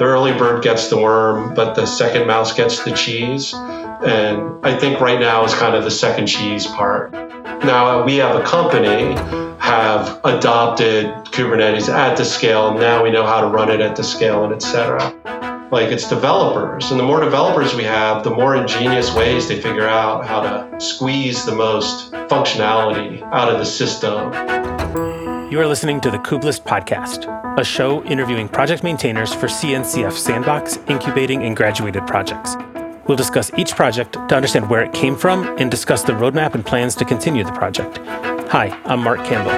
the early bird gets the worm, but the second mouse gets the cheese. And I think right now is kind of the second cheese part. Now we have a company have adopted Kubernetes at the scale. Now we know how to run it at the scale and et cetera. Like it's developers. And the more developers we have, the more ingenious ways they figure out how to squeeze the most functionality out of the system. You are listening to the Kubelist Podcast, a show interviewing project maintainers for CNCF Sandbox, incubating, and graduated projects. We'll discuss each project to understand where it came from and discuss the roadmap and plans to continue the project. Hi, I'm Marc Campbell.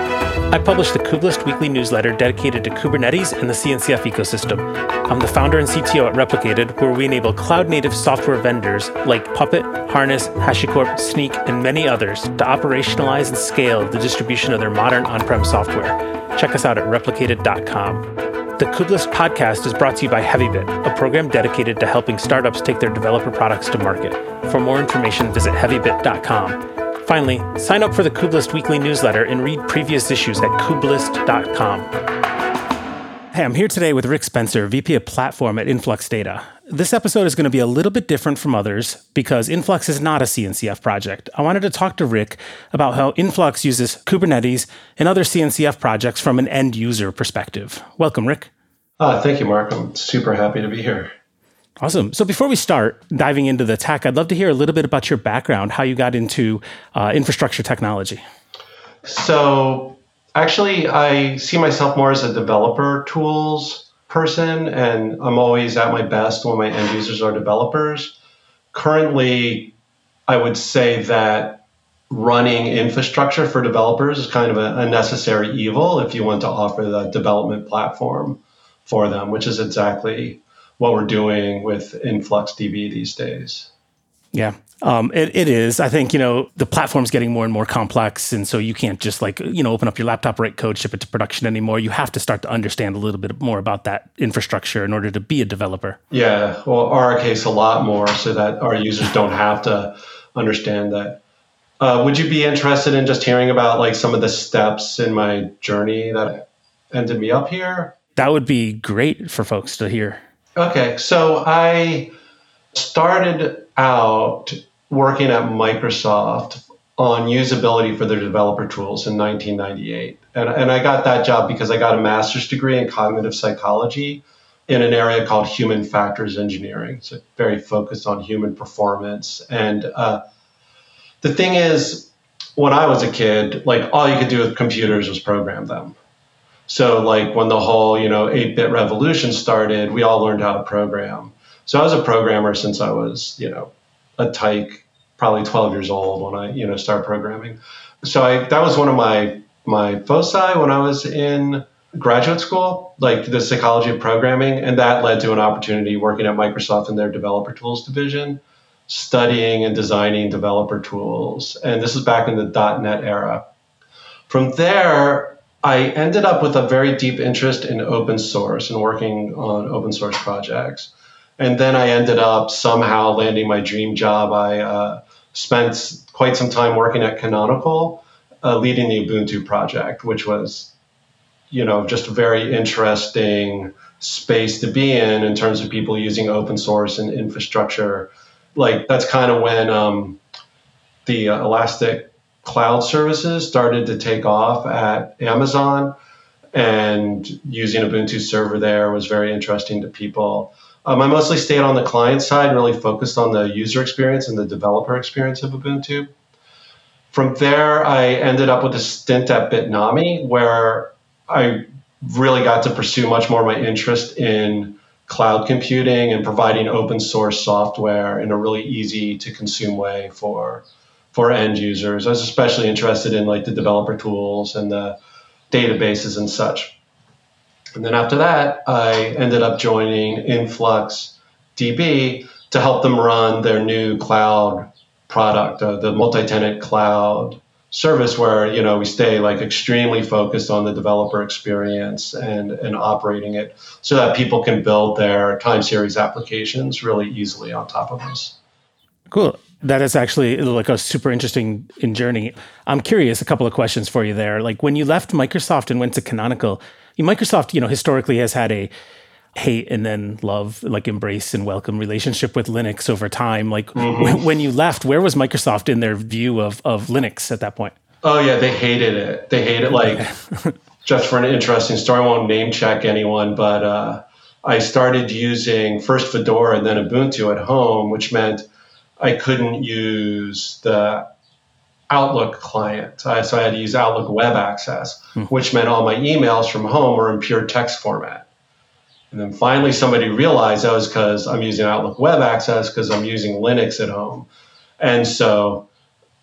I publish the Kubelist weekly newsletter dedicated to Kubernetes and the CNCF ecosystem. I'm the founder and CTO at Replicated, where we enable cloud native software vendors like Puppet, Harness, HashiCorp, Snyk, and many others to operationalize and scale the distribution of their modern on prem software. Check us out at replicated.com. The Kubelist podcast is brought to you by HeavyBit, a program dedicated to helping startups take their developer products to market. For more information, visit heavybit.com. Finally, sign up for the Kubelist weekly newsletter and read previous issues at kubelist.com. Hey, I'm here today with Rick Spencer, VP of Platform at Influx Data. This episode is going to be a little bit different from others because Influx is not a CNCF project. I wanted to talk to Rick about how Influx uses Kubernetes and other CNCF projects from an end user perspective. Welcome, Rick. Uh, thank you, Marc. I'm super happy to be here. Awesome. So before we start diving into the tech, I'd love to hear a little bit about your background, how you got into uh, infrastructure technology. So actually, I see myself more as a developer tools person, and I'm always at my best when my end users are developers. Currently, I would say that running infrastructure for developers is kind of a, a necessary evil if you want to offer the development platform for them, which is exactly what we're doing with InfluxDB these days. Yeah, um, it, it is. I think, you know, the platform's getting more and more complex. And so you can't just like, you know, open up your laptop, write code, ship it to production anymore. You have to start to understand a little bit more about that infrastructure in order to be a developer. Yeah. Well, our case, a lot more so that our users don't have to understand that. Uh, would you be interested in just hearing about like some of the steps in my journey that ended me up here? That would be great for folks to hear. Okay, so I started out working at Microsoft on usability for their developer tools in 1998. And, and I got that job because I got a master's degree in cognitive psychology in an area called human factors engineering. So very focused on human performance. And uh, the thing is, when I was a kid, like all you could do with computers was program them. So like when the whole, you know, 8-bit revolution started, we all learned how to program. So I was a programmer since I was, you know, a tyke, probably 12 years old when I, you know, start programming. So I that was one of my my foci when I was in graduate school, like the psychology of programming, and that led to an opportunity working at Microsoft in their developer tools division, studying and designing developer tools. And this is back in the .NET era. From there, I ended up with a very deep interest in open source and working on open source projects. And then I ended up somehow landing my dream job. I uh, spent quite some time working at Canonical, uh, leading the Ubuntu project, which was, you know, just a very interesting space to be in in terms of people using open source and infrastructure. Like that's kind of when um, the uh, Elastic cloud services started to take off at Amazon, and using Ubuntu server there was very interesting to people. Um, I mostly stayed on the client side, really focused on the user experience and the developer experience of Ubuntu. From there, I ended up with a stint at Bitnami, where I really got to pursue much more my interest in cloud computing and providing open source software in a really easy to consume way for for end users. I was especially interested in like the developer tools and the databases and such. And then after that, I ended up joining Influx DB to help them run their new cloud product, uh, the multi-tenant cloud service where you know we stay like extremely focused on the developer experience and and operating it so that people can build their time series applications really easily on top of us. Cool that is actually like a super interesting in journey. I'm curious, a couple of questions for you there. Like when you left Microsoft and went to Canonical, Microsoft, you know, historically has had a hate and then love, like embrace and welcome relationship with Linux over time. Like mm-hmm. when you left, where was Microsoft in their view of, of Linux at that point? Oh yeah, they hated it. They hated like just for an interesting story. I won't name check anyone, but uh, I started using first Fedora and then Ubuntu at home, which meant I couldn't use the Outlook client. so I had to use Outlook Web Access, hmm. which meant all my emails from home were in pure text format. And then finally, somebody realized that was because I'm using Outlook Web Access because I'm using Linux at home. And so,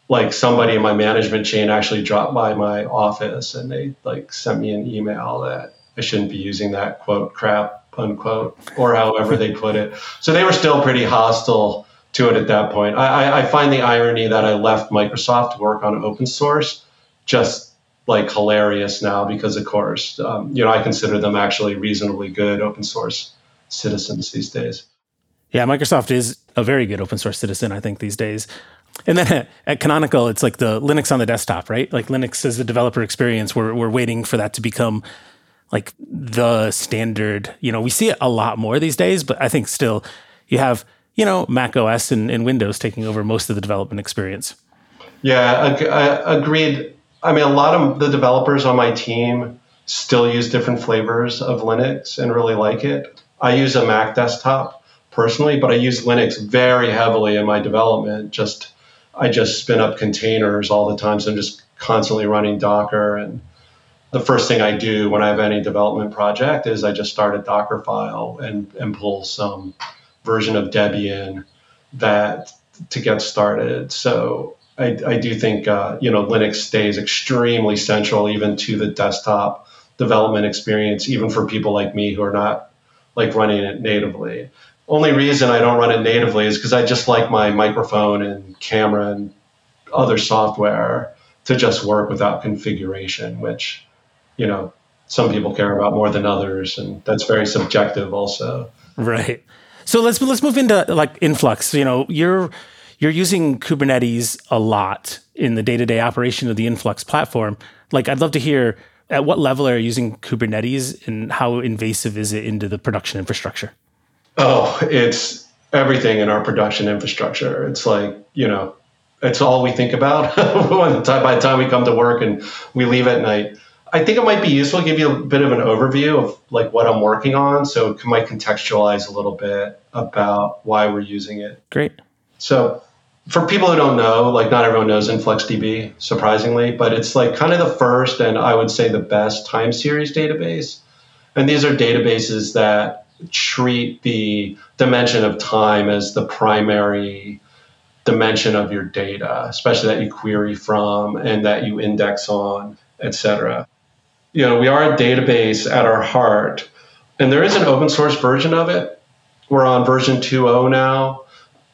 like, somebody in my management chain actually dropped by my office and they like sent me an email that I shouldn't be using that quote crap unquote or however they put it. So they were still pretty hostile to it at that point. I, I find the irony that I left Microsoft to work on open source just like hilarious now because, of course, um, you know, I consider them actually reasonably good open source citizens these days. Yeah, Microsoft is a very good open source citizen, I think, these days. And then at, at Canonical, it's like the Linux on the desktop, right? Like Linux as the developer experience. We're, we're waiting for that to become like the standard. You know, we see it a lot more these days, but I think still you have you know, Mac OS and, and Windows taking over most of the development experience. Yeah, I, agreed. I mean, a lot of the developers on my team still use different flavors of Linux and really like it. I use a Mac desktop personally, but I use Linux very heavily in my development. Just I just spin up containers all the time, so I'm just constantly running Docker. And the first thing I do when I have any development project is I just start a Docker file and, and pull some version of Debian that to get started. So I, I do think uh, you know Linux stays extremely central even to the desktop development experience, even for people like me who are not like running it natively. Only reason I don't run it natively is because I just like my microphone and camera and other software to just work without configuration, which you know some people care about more than others, and that's very subjective also. Right. So let's let's move into like influx. You know, you're you're using Kubernetes a lot in the day-to-day operation of the influx platform. Like I'd love to hear at what level are you using Kubernetes and how invasive is it into the production infrastructure? Oh, it's everything in our production infrastructure. It's like, you know, it's all we think about by the time we come to work and we leave at night. I think it might be useful to give you a bit of an overview of like what I'm working on, so it might contextualize a little bit about why we're using it. Great. So, for people who don't know, like not everyone knows InfluxDB, surprisingly, but it's like kind of the first and I would say the best time series database. And these are databases that treat the dimension of time as the primary dimension of your data, especially that you query from and that you index on, etc you know, we are a database at our heart, and there is an open source version of it. We're on version 2.0 now.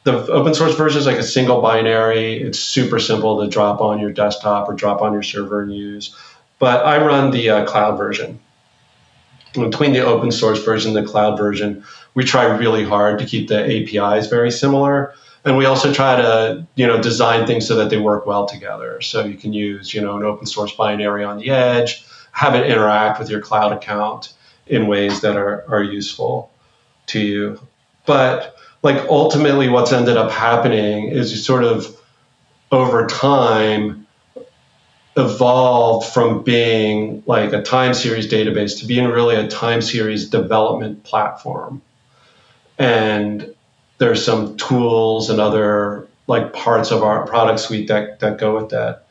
The open source version is like a single binary. It's super simple to drop on your desktop or drop on your server and use. But I run the uh, cloud version. Between the open source version and the cloud version, we try really hard to keep the APIs very similar and we also try to you know design things so that they work well together so you can use you know an open source binary on the edge have it interact with your cloud account in ways that are, are useful to you. But like ultimately what's ended up happening is you sort of over time evolved from being like a time series database to being really a time series development platform. And there's some tools and other like parts of our product suite that, that go with that.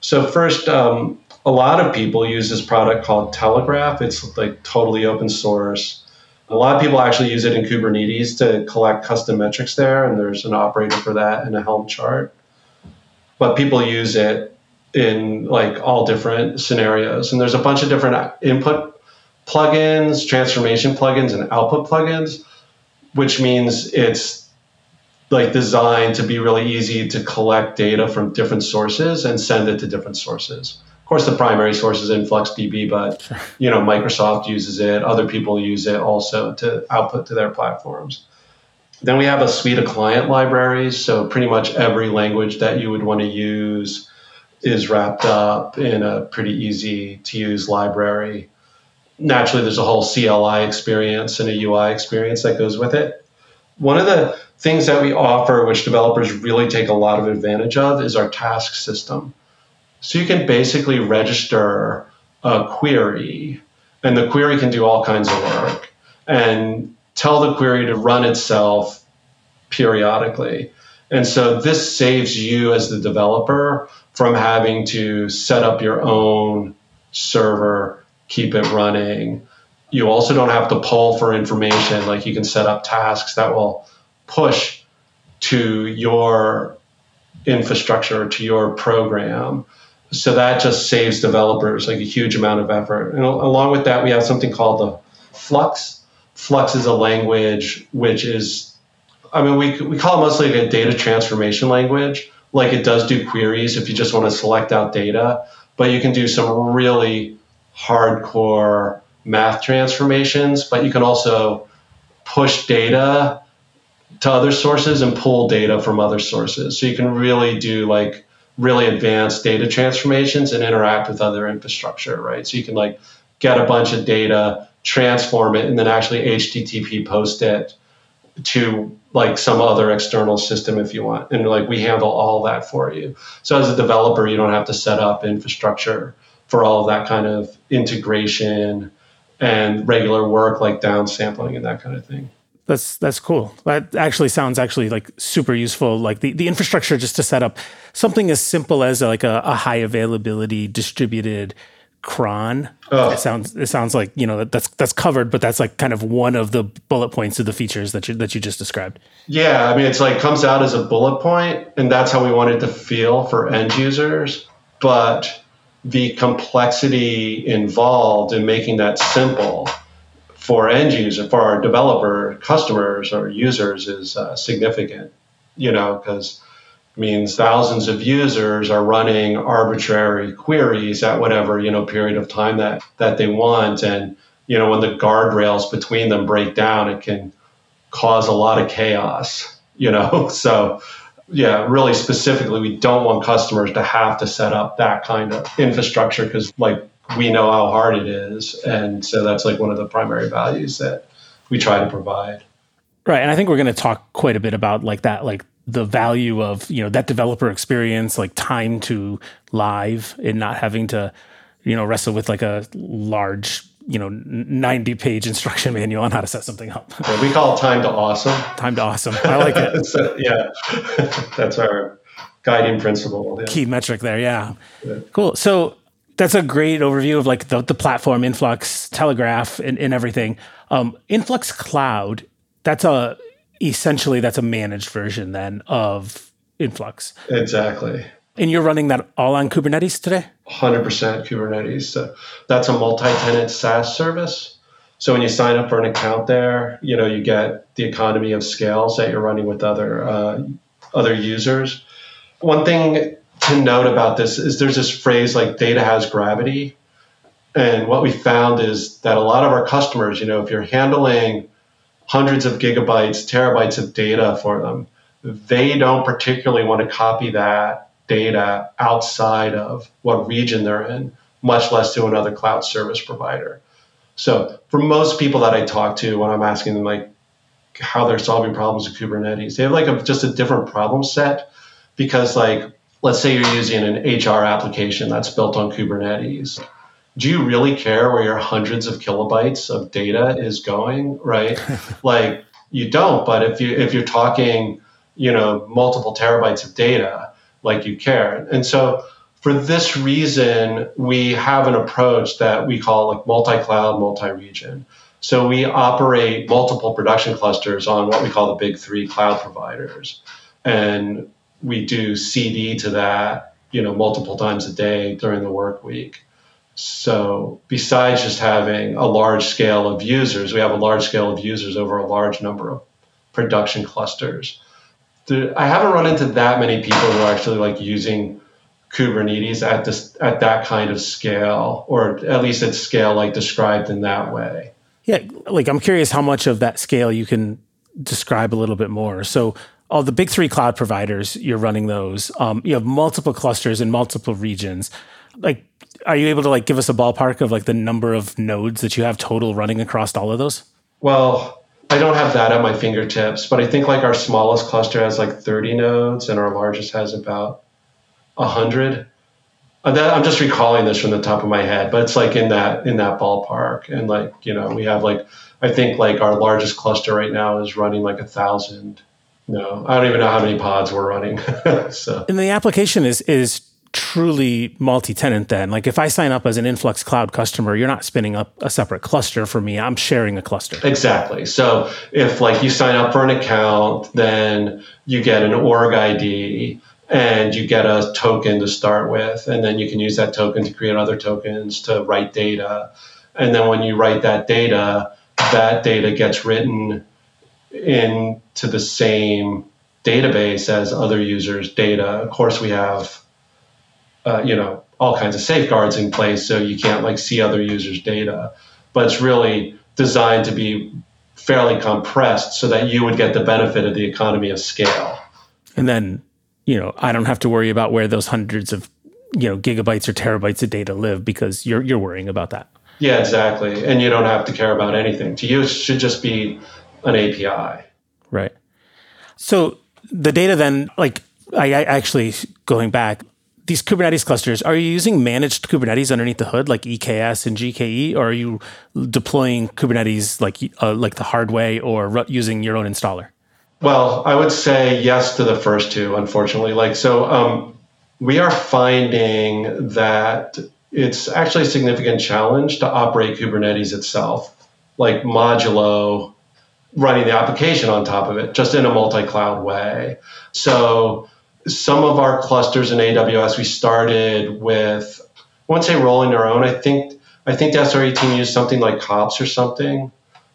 So first, um, a lot of people use this product called Telegraf. It's like totally open source. A lot of people actually use it in Kubernetes to collect custom metrics there, and there's an operator for that and a Helm chart. But people use it in like all different scenarios, and there's a bunch of different input plugins, transformation plugins, and output plugins, which means it's like designed to be really easy to collect data from different sources and send it to different sources course, the primary source is InfluxDB, but you know Microsoft uses it. Other people use it also to output to their platforms. Then we have a suite of client libraries. So pretty much every language that you would want to use is wrapped up in a pretty easy to use library. naturally, there's a whole CLI experience and a UI experience that goes with it. One of the things that we offer, which developers really take a lot of advantage of, is our task system. So you can basically register a query, and the query can do all kinds of work, and tell the query to run itself periodically. And so this saves you as the developer from having to set up your own server, keep it running. You also don't have to pull for information. Like you can set up tasks that will push to your infrastructure, to your program. So that just saves developers like a huge amount of effort. And along with that, we have something called the Flux. Flux is a language which is, I mean, we, we call it mostly a data transformation language. Like it does do queries if you just want to select out data, but you can do some really hardcore math transformations, but you can also push data to other sources and pull data from other sources. So you can really do like really advanced data transformations and interact with other infrastructure, right? So you can like get a bunch of data, transform it, and then actually HTTP post it to like some other external system if you want. And like we handle all that for you. So as a developer, you don't have to set up infrastructure for all of that kind of integration and regular work like downsampling and that kind of thing. That's that's cool. That actually sounds actually like super useful. Like the, the infrastructure just to set up something as simple as like a, a high availability distributed cron. Oh. It sounds it sounds like you know that, that's that's covered, but that's like kind of one of the bullet points of the features that you that you just described. Yeah, I mean it's like comes out as a bullet point, and that's how we want it to feel for end users. But the complexity involved in making that simple for end user, for our developer customers or users is uh, significant, you know, because means thousands of users are running arbitrary queries at whatever, you know, period of time that, that they want. And, you know, when the guardrails between them break down, it can cause a lot of chaos, you know? So, yeah, really specifically, we don't want customers to have to set up that kind of infrastructure because, like, we know how hard it is. And so that's like one of the primary values that we try to provide. Right. And I think we're going to talk quite a bit about like that, like the value of, you know, that developer experience, like time to live and not having to, you know, wrestle with like a large, you know, 90 page instruction manual on how to set something up. Yeah, we call it time to awesome. Time to awesome. I like it. so, yeah. that's our guiding principle. Yeah. Key metric there. Yeah. yeah. Cool. So that's a great overview of like the, the platform influx telegraf and, and everything. Um, influx cloud that's a essentially that's a managed version then of influx. Exactly. And you're running that all on kubernetes today? 100% kubernetes. So that's a multi-tenant saas service. So when you sign up for an account there you know you get the economy of scales that you're running with other uh, other users. One thing to note about this is there's this phrase like data has gravity. And what we found is that a lot of our customers, you know, if you're handling hundreds of gigabytes, terabytes of data for them, they don't particularly want to copy that data outside of what region they're in, much less to another cloud service provider. So for most people that I talk to when I'm asking them like how they're solving problems with Kubernetes, they have like a, just a different problem set because like let's say you're using an HR application that's built on Kubernetes. Do you really care where your hundreds of kilobytes of data is going, right? like you don't, but if you if you're talking, you know, multiple terabytes of data, like you care. And so for this reason, we have an approach that we call like multi-cloud, multi-region. So we operate multiple production clusters on what we call the big three cloud providers. And we do CD to that, you know, multiple times a day during the work week. So besides just having a large scale of users, we have a large scale of users over a large number of production clusters. I haven't run into that many people who are actually like using Kubernetes at this at that kind of scale, or at least at scale like described in that way. Yeah, like I'm curious how much of that scale you can describe a little bit more. So all the big three cloud providers, you're running those. Um, you have multiple clusters in multiple regions. Like, Are you able to like give us a ballpark of like the number of nodes that you have total running across all of those? Well, I don't have that at my fingertips, but I think like our smallest cluster has like 30 nodes and our largest has about 100. Uh, I'm just recalling this from the top of my head, but it's like in that in that ballpark. And like you know, we have like I think like our largest cluster right now is running like a thousand. No, I don't even know how many pods we're running. so. And the application is is truly multi-tenant then. Like if i sign up as an influx cloud customer you're not spinning up a separate cluster for me. I'm sharing a cluster. Exactly. So if like you sign up for an account then you get an org id and you get a token to start with and then you can use that token to create other tokens to write data. And then when you write that data that data gets written into the same database as other users data of course we have uh, you know all kinds of safeguards in place so you can't like see other users data but it's really designed to be fairly compressed so that you would get the benefit of the economy of scale and then you know, I don't have to worry about where those hundreds of, you know, gigabytes or terabytes of data live because you're you're worrying about that. Yeah, exactly. And you don't have to care about anything. To you, it should just be an API. Right. So the data then, like, I, I actually going back, these Kubernetes clusters, are you using managed Kubernetes underneath the hood, like EKS and GKE, or are you deploying Kubernetes like uh, like the hard way, or using your own installer? Well, I would say yes to the first two, unfortunately. Like, so um, we are finding that it's actually a significant challenge to operate Kubernetes itself, like modulo running the application on top of it, just in a multi cloud way. So, some of our clusters in AWS, we started with, I won't say rolling our own. I think I think the SRE team used something like Kops or something,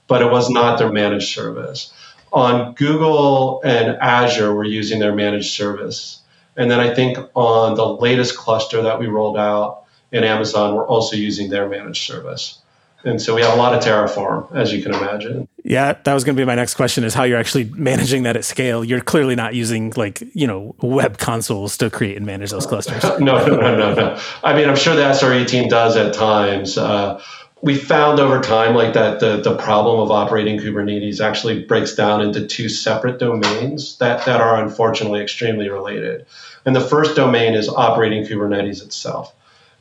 but it was not their managed service on Google and Azure, we're using their managed service. And then I think on the latest cluster that we rolled out in Amazon, we're also using their managed service. And so we have a lot of Terraform, as you can imagine. Yeah, that was going to be my next question: is how you're actually managing that at scale. You're clearly not using like you know web consoles to create and manage those clusters. no, no, no, no, no. I mean, I'm sure the SRE team does at times. Uh, we found over time like that the, the problem of operating Kubernetes actually breaks down into two separate domains that, that are unfortunately extremely related. And the first domain is operating Kubernetes itself.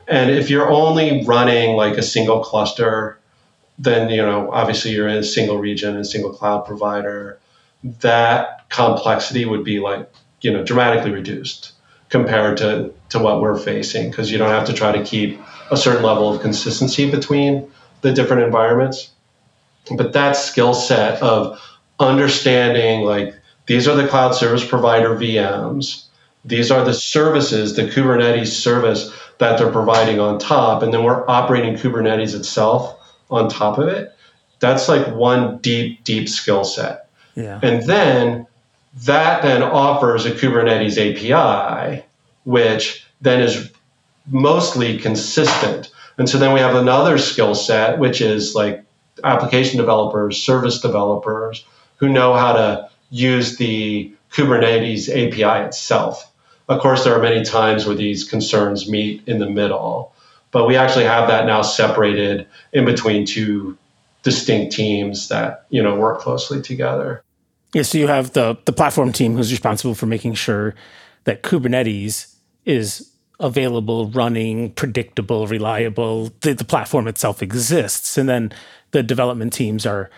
And if you're only running like a single cluster, then you know obviously you're in a single region and single cloud provider. That complexity would be like you know dramatically reduced compared to to what we're facing because you don't have to try to keep a certain level of consistency between the different environments. But that skill set of understanding like these are the cloud service provider VMs, these are the services, the Kubernetes service that they're providing on top, and then we're operating Kubernetes itself on top of it. That's like one deep, deep skill set. Yeah. And then that then offers a Kubernetes API, which then is mostly consistent. And so then we have another skill set, which is like application developers, service developers who know how to use the Kubernetes API itself. Of course, there are many times where these concerns meet in the middle, but we actually have that now separated in between two distinct teams that you know work closely together. Yeah, so you have the the platform team who's responsible for making sure that Kubernetes is available, running, predictable, reliable. The, the platform itself exists, and then the development teams are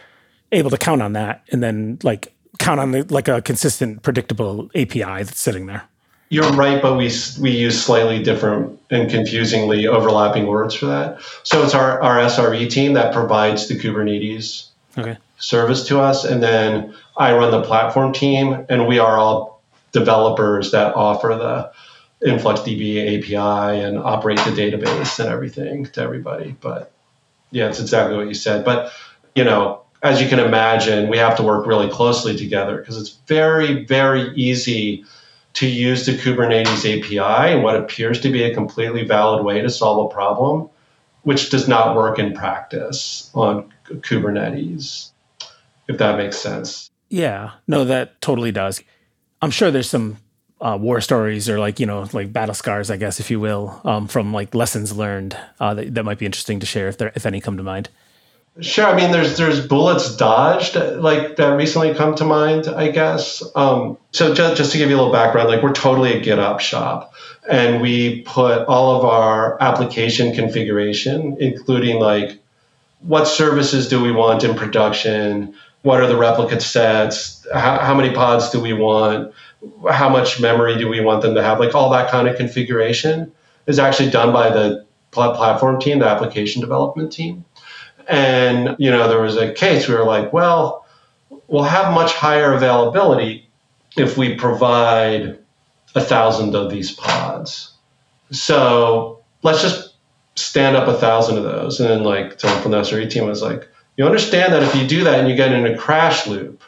able to count on that, and then like count on the, like a consistent, predictable API that's sitting there. You're right, but we we use slightly different and confusingly overlapping words for that. So it's our, our SRE team that provides the Kubernetes okay. service to us, and then I run the platform team, and we are all developers that offer the InfluxDB API and operate the database and everything to everybody. But yeah, it's exactly what you said. But you know, as you can imagine, we have to work really closely together because it's very, very easy to use the Kubernetes API and what appears to be a completely valid way to solve a problem, which does not work in practice on Kubernetes, if that makes sense. Yeah, no, that totally does. I'm sure there's some uh, war stories or like you know like battle scars, I guess, if you will, um, from like lessons learned uh, that, that might be interesting to share if there if any come to mind. Sure. I mean, there's there's bullets dodged like that recently come to mind. I guess. Um, so just just to give you a little background, like we're totally a GitOps shop, and we put all of our application configuration, including like what services do we want in production, what are the replicate sets, how, how many pods do we want, how much memory do we want them to have, like all that kind of configuration is actually done by the platform team, the application development team. And, you know, there was a case we were like, well, we'll have much higher availability if we provide a thousand of these pods. So let's just stand up a thousand of those. And then like someone from the SRE team was like, you understand that if you do that and you get in a crash loop,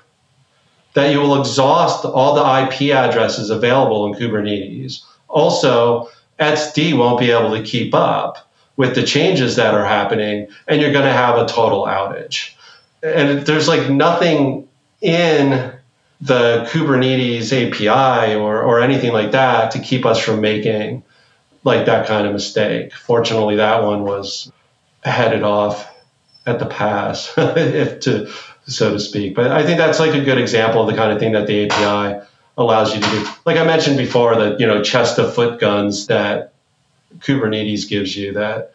that you will exhaust all the IP addresses available in Kubernetes. Also, etcd won't be able to keep up with the changes that are happening, and you're going to have a total outage. And there's like nothing in the Kubernetes API or, or anything like that to keep us from making like that kind of mistake. Fortunately, that one was headed off at the pass, if to so to speak. But I think that's like a good example of the kind of thing that the API allows you to do. Like I mentioned before, that you know chest of foot guns that Kubernetes gives you that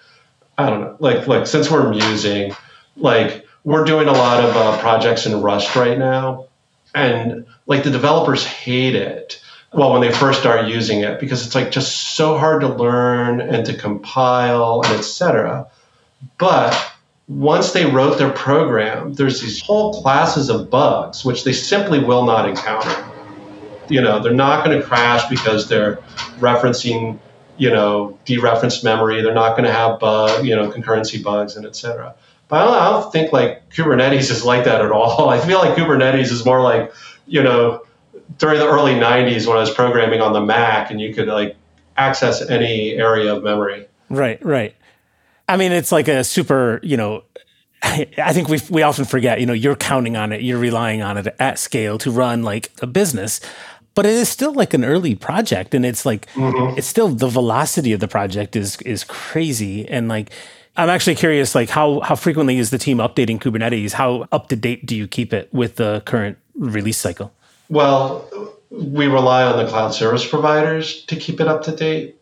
I don't know, like like since we're musing, like we're doing a lot of uh, projects in Rust right now, and like the developers hate it. Well, when they first start using it, because it's like just so hard to learn and to compile and etc. But once they wrote their program, there's these whole classes of bugs which they simply will not encounter. You know, they're not going to crash because they're referencing you know, dereferenced memory. They're not going to have bug, you know, concurrency bugs and et cetera. But I don't, I don't think like Kubernetes is like that at all. I feel like Kubernetes is more like, you know, during the early 90s when I was programming on the Mac and you could like access any area of memory. Right, right. I mean, it's like a super, you know, I think we we often forget, you know, you're counting on it, you're relying on it at scale to run like a business but it is still like an early project and it's like mm-hmm. it's still the velocity of the project is is crazy and like i'm actually curious like how how frequently is the team updating kubernetes? How up to date do you keep it with the current release cycle? Well we rely on the cloud service providers to keep it up to date.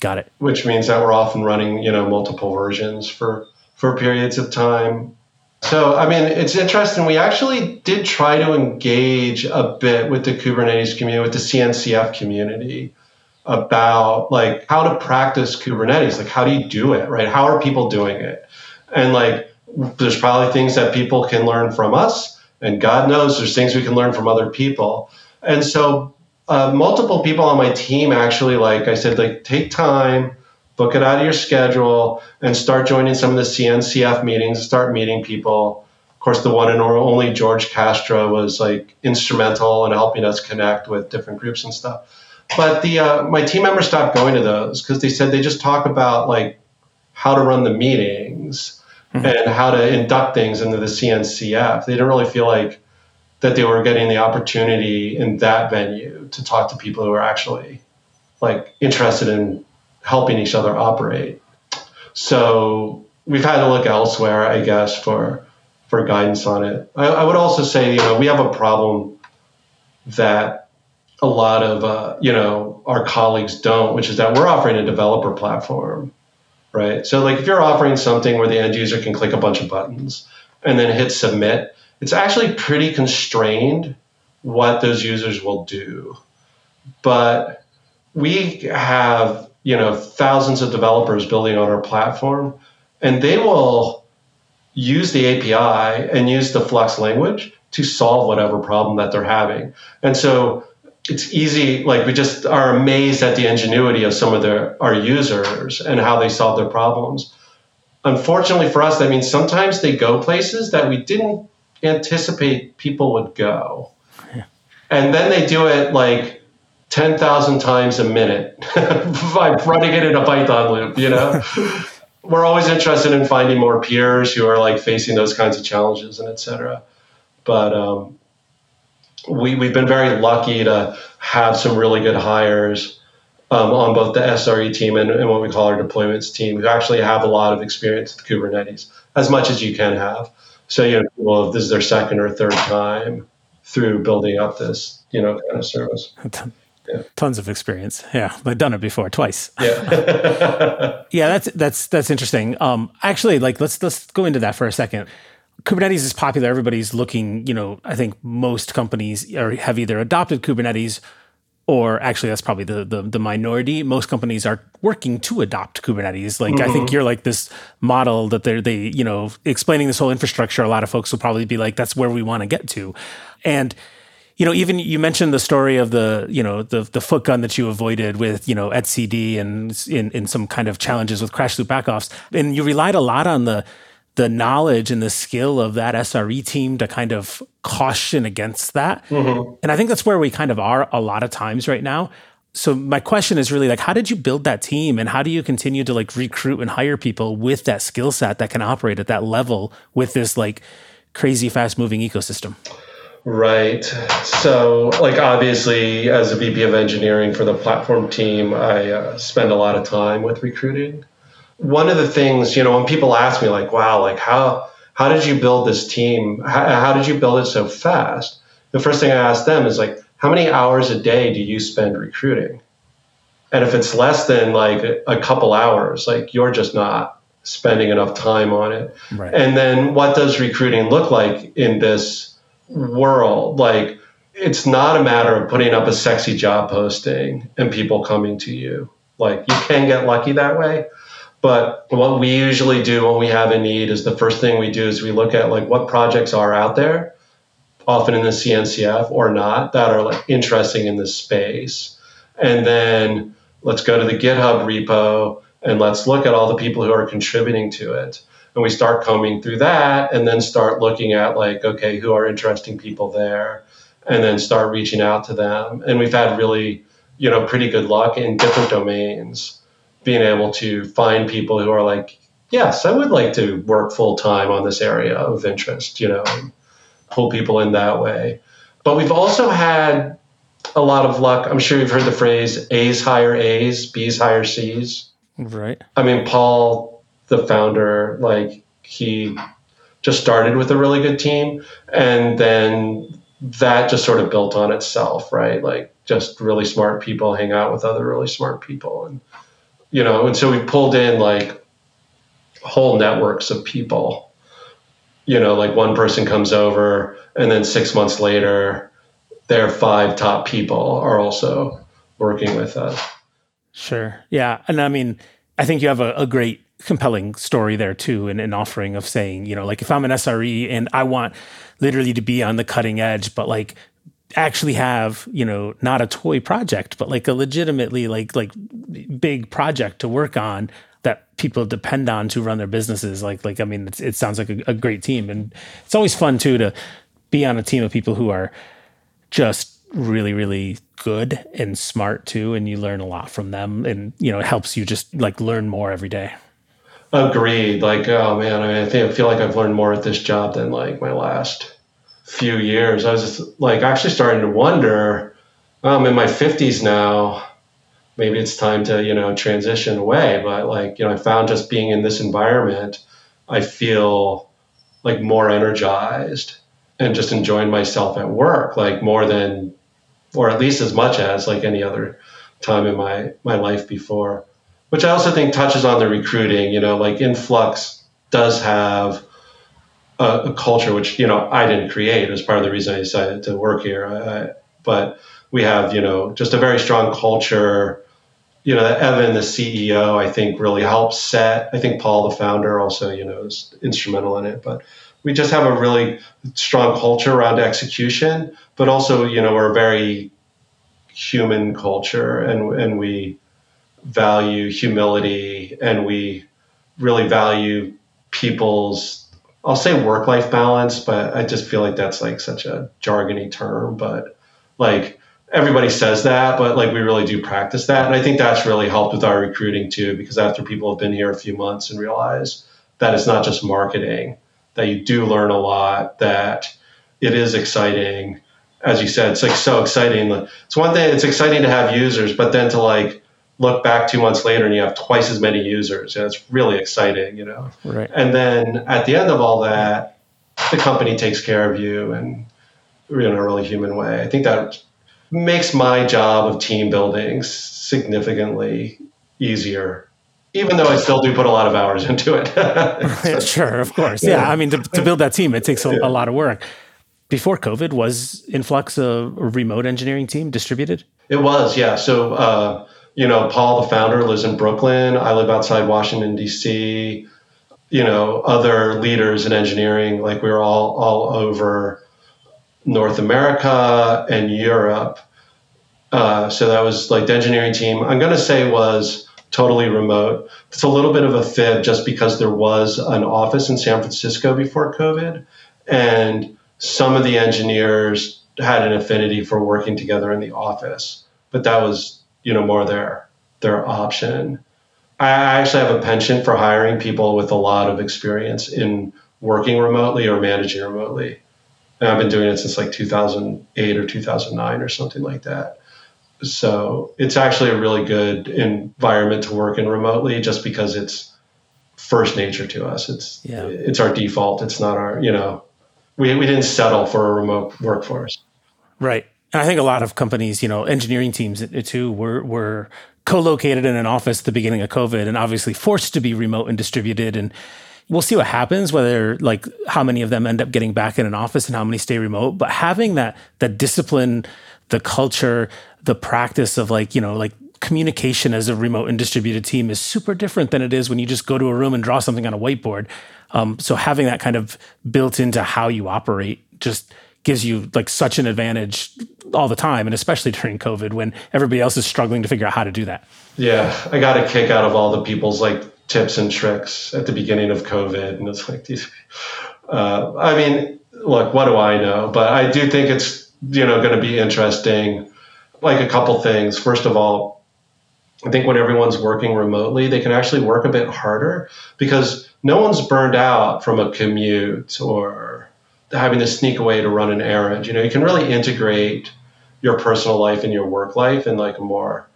Got it. Which means that we're often running you know multiple versions for for periods of time so, I mean, it's interesting. We actually did try to engage a bit with the Kubernetes community, with the CNCF community about like how to practice Kubernetes. Like, how do you do it, right? How are people doing it? And like, there's probably things that people can learn from us. And God knows there's things we can learn from other people. And so, uh, multiple people on my team actually, like I said, like take time book it out of your schedule and start joining some of the CNCF meetings, start meeting people. Of course, the one and only George Castro was like instrumental in helping us connect with different groups and stuff. But the uh, my team members stopped going to those because they said they just talk about like how to run the meetings mm-hmm. and how to induct things into the CNCF. They didn't really feel like that they were getting the opportunity in that venue to talk to people who are actually like interested in helping each other operate. So we've had to look elsewhere, I guess, for for guidance on it. I, I would also say, you know, we have a problem that a lot of uh, you know our colleagues don't, which is that we're offering a developer platform, right? So like if you're offering something where the end user can click a bunch of buttons and then hit submit, it's actually pretty constrained what those users will do. But we have you know thousands of developers building on our platform. And they will use the api and use the flux language to solve whatever problem that they're having. And so it's easy like we just are amazed at the ingenuity of some of their our users and how they solve their problems. Unfortunately for us that means sometimes they go places that we didn't anticipate people would go. Yeah. and then they do it like 10,000 times a minute by running it in a Python loop, you know? We're always interested in finding more peers who are like facing those kinds of challenges and et cetera. But um, we, we've been very lucky to have some really good hires um, on both the SRE team and, and, what we call our deployments team who actually have a lot of experience with Kubernetes, as much as you can have. So, you know, well, if this is their second or third time through building up this, you know, kind of service. Yeah. Tons of experience. Yeah, I've done it before twice. Yeah, yeah, that's that's that's interesting. Um, actually, like let's let's go into that for a second. Kubernetes is popular. Everybody's looking. You know, I think most companies are, have either adopted Kubernetes or actually that's probably the, the, the minority most companies are working to adopt kubernetes like mm-hmm. i think mm-hmm. you're like this model that they're they you know explaining this whole infrastructure a lot of folks will probably be like that's where we want to get to and you know even you mentioned the story of the you know the the foot gun that you avoided with you know etcd and in, in some kind of challenges with crash loop backoffs and you relied a lot on the the knowledge and the skill of that SRE team to kind of caution against that. Mm-hmm. And I think that's where we kind of are a lot of times right now. So my question is really like how did you build that team and how do you continue to like recruit and hire people with that skill set that can operate at that level with this like crazy fast moving ecosystem? Right. So, like, obviously, as a VP of engineering for the platform team, I uh, spend a lot of time with recruiting one of the things, you know, when people ask me like, wow, like how, how did you build this team? How, how did you build it so fast? The first thing I ask them is like, how many hours a day do you spend recruiting? And if it's less than like a couple hours, like you're just not spending enough time on it. Right. And then what does recruiting look like in this world? Like it's not a matter of putting up a sexy job posting and people coming to you. Like you can get lucky that way, but what we usually do when we have a need is the first thing we do is we look at like what projects are out there, often in the CNCF or not, that are like interesting in this space. And then let's go to the GitHub repo and let's look at all the people who are contributing to it. And we start combing through that and then start looking at like, okay, who are interesting people there? And then start reaching out to them. And we've had really, you know, pretty good luck in different domains being able to find people who are like, yes, I would like to work full time on this area of interest, you know, pull people in that way. But we've also had a lot of luck. I'm sure you've heard the phrase A's hire A's, B's hire C's. Right. I mean, Paul, the founder, like he just started with a really good team and then that just sort of built on itself, right? Like just really smart people hang out with other really smart people and you know, and so we pulled in like whole networks of people. You know, like one person comes over, and then six months later, their five top people are also working with us. Sure. Yeah. And I mean, I think you have a, a great, compelling story there too, and an offering of saying, you know, like if I'm an SRE and I want literally to be on the cutting edge, but like actually have you know not a toy project but like a legitimately like like big project to work on that people depend on to run their businesses like like i mean it sounds like a, a, great team. And it's always fun too to be on a team of people who are just really really good and smart too and you learn a lot from them. And you know it helps you just like learn more every day agreed like oh man i mean i think i feel like i've learned more at this job than like my last few years, I was just like actually starting to wonder. Well, I'm in my 50s now. Maybe it's time to you know transition away. But like you know, I found just being in this environment, I feel like more energized and just enjoying myself at work, like more than, or at least as much as like any other time in my my life before. Which I also think touches on the recruiting. You know, like Influx does have a, a, culture which you know I didn't create as part of the reason I decided to work here. I, but we have you know just a very strong culture. You know, Evan, the CEO, I think really helps set. I think Paul, the founder, also you know is instrumental in it. But we just have a really strong culture around execution, but also you know we're a very human culture, and and we value humility, and we really value people's I'll say work life balance, but I just feel like that's like such a jargony term. But like everybody says that, but like we really do practice that. And I think that's really helped with our recruiting too, because after people have been here a few months and realize that it's not just marketing, that you do learn a lot, that it is exciting, as you said, it's like so exciting. It's one thing, it's exciting to have users, but then to like look back two months later and you have twice as many users, and it's really exciting, you know. Right. And then at the end of all that, the company takes care of you and in a really human way. I think that makes my job of team building significantly easier even though I still do put a lot of hours into it. sure, of course. Yeah. yeah. I mean, to, to, build that team, it takes a, yeah. a, lot of work. Before COVID, was Influx a remote engineering team distributed? It was, yeah. So, uh, you know, Paul, the founder, lives in Brooklyn. I live outside Washington, D.C. You know, other leaders in engineering, like we were all all over North America and Europe. Uh, so that was like the engineering team. I'm going to say was totally remote. It's a little bit of a fib just because there was an office in San Francisco before COVID, and some of the engineers had an affinity for working together in the office, but that was you know more their their option. I actually have a penchant for hiring people with a lot of experience in working remotely or managing remotely. And I've been doing it since like 2008 or 2009 or something like that. So it's actually a really good environment to work in remotely just because it's first nature to us. It's yeah. it's our default. It's not our, you know, we, we didn't settle for a remote workforce. Right. And I think a lot of companies, you know, engineering teams too, were, were co-located in an office at the beginning of COVID and obviously forced to be remote and distributed. And we'll see what happens, whether like how many of them end up getting back in an office and how many stay remote. But having that, that discipline, the culture, the practice of like, you know, like communication as a remote and distributed team is super different than it is when you just go to a room and draw something on a whiteboard. Um, so having that kind of built into how you operate just gives you like such an advantage all the time, and especially during COVID when everybody else is struggling to figure out how to do that. Yeah, I got a kick out of all the people's like tips and tricks at the beginning of COVID, and it's like these. Uh, I mean, look, what do I know? But I do think it's you know going to be interesting like a couple things. First of all, I think when everyone's working remotely, they can actually work a bit harder because no one's burned out from a commute or having to sneak away to run an errand. You know, you can really integrate your personal life and your work life in like a more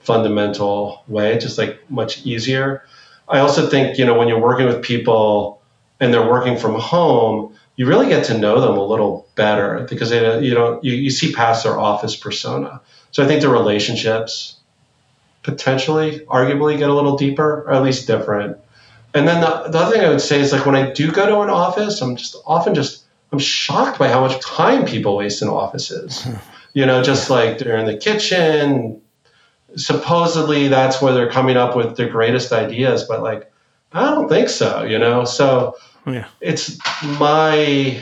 fundamental way, just like much easier. I also think, you know, when you're working with people and they're working from home, you really get to know them a little better because they, you know you, you see past their office persona. So I think the relationships potentially, arguably, get a little deeper or at least different. And then the, the other thing I would say is like when I do go to an office, I'm just often just I'm shocked by how much time people waste in offices. you know, just like they're in the kitchen. Supposedly that's where they're coming up with their greatest ideas, but like I don't think so. You know, so yeah. it's my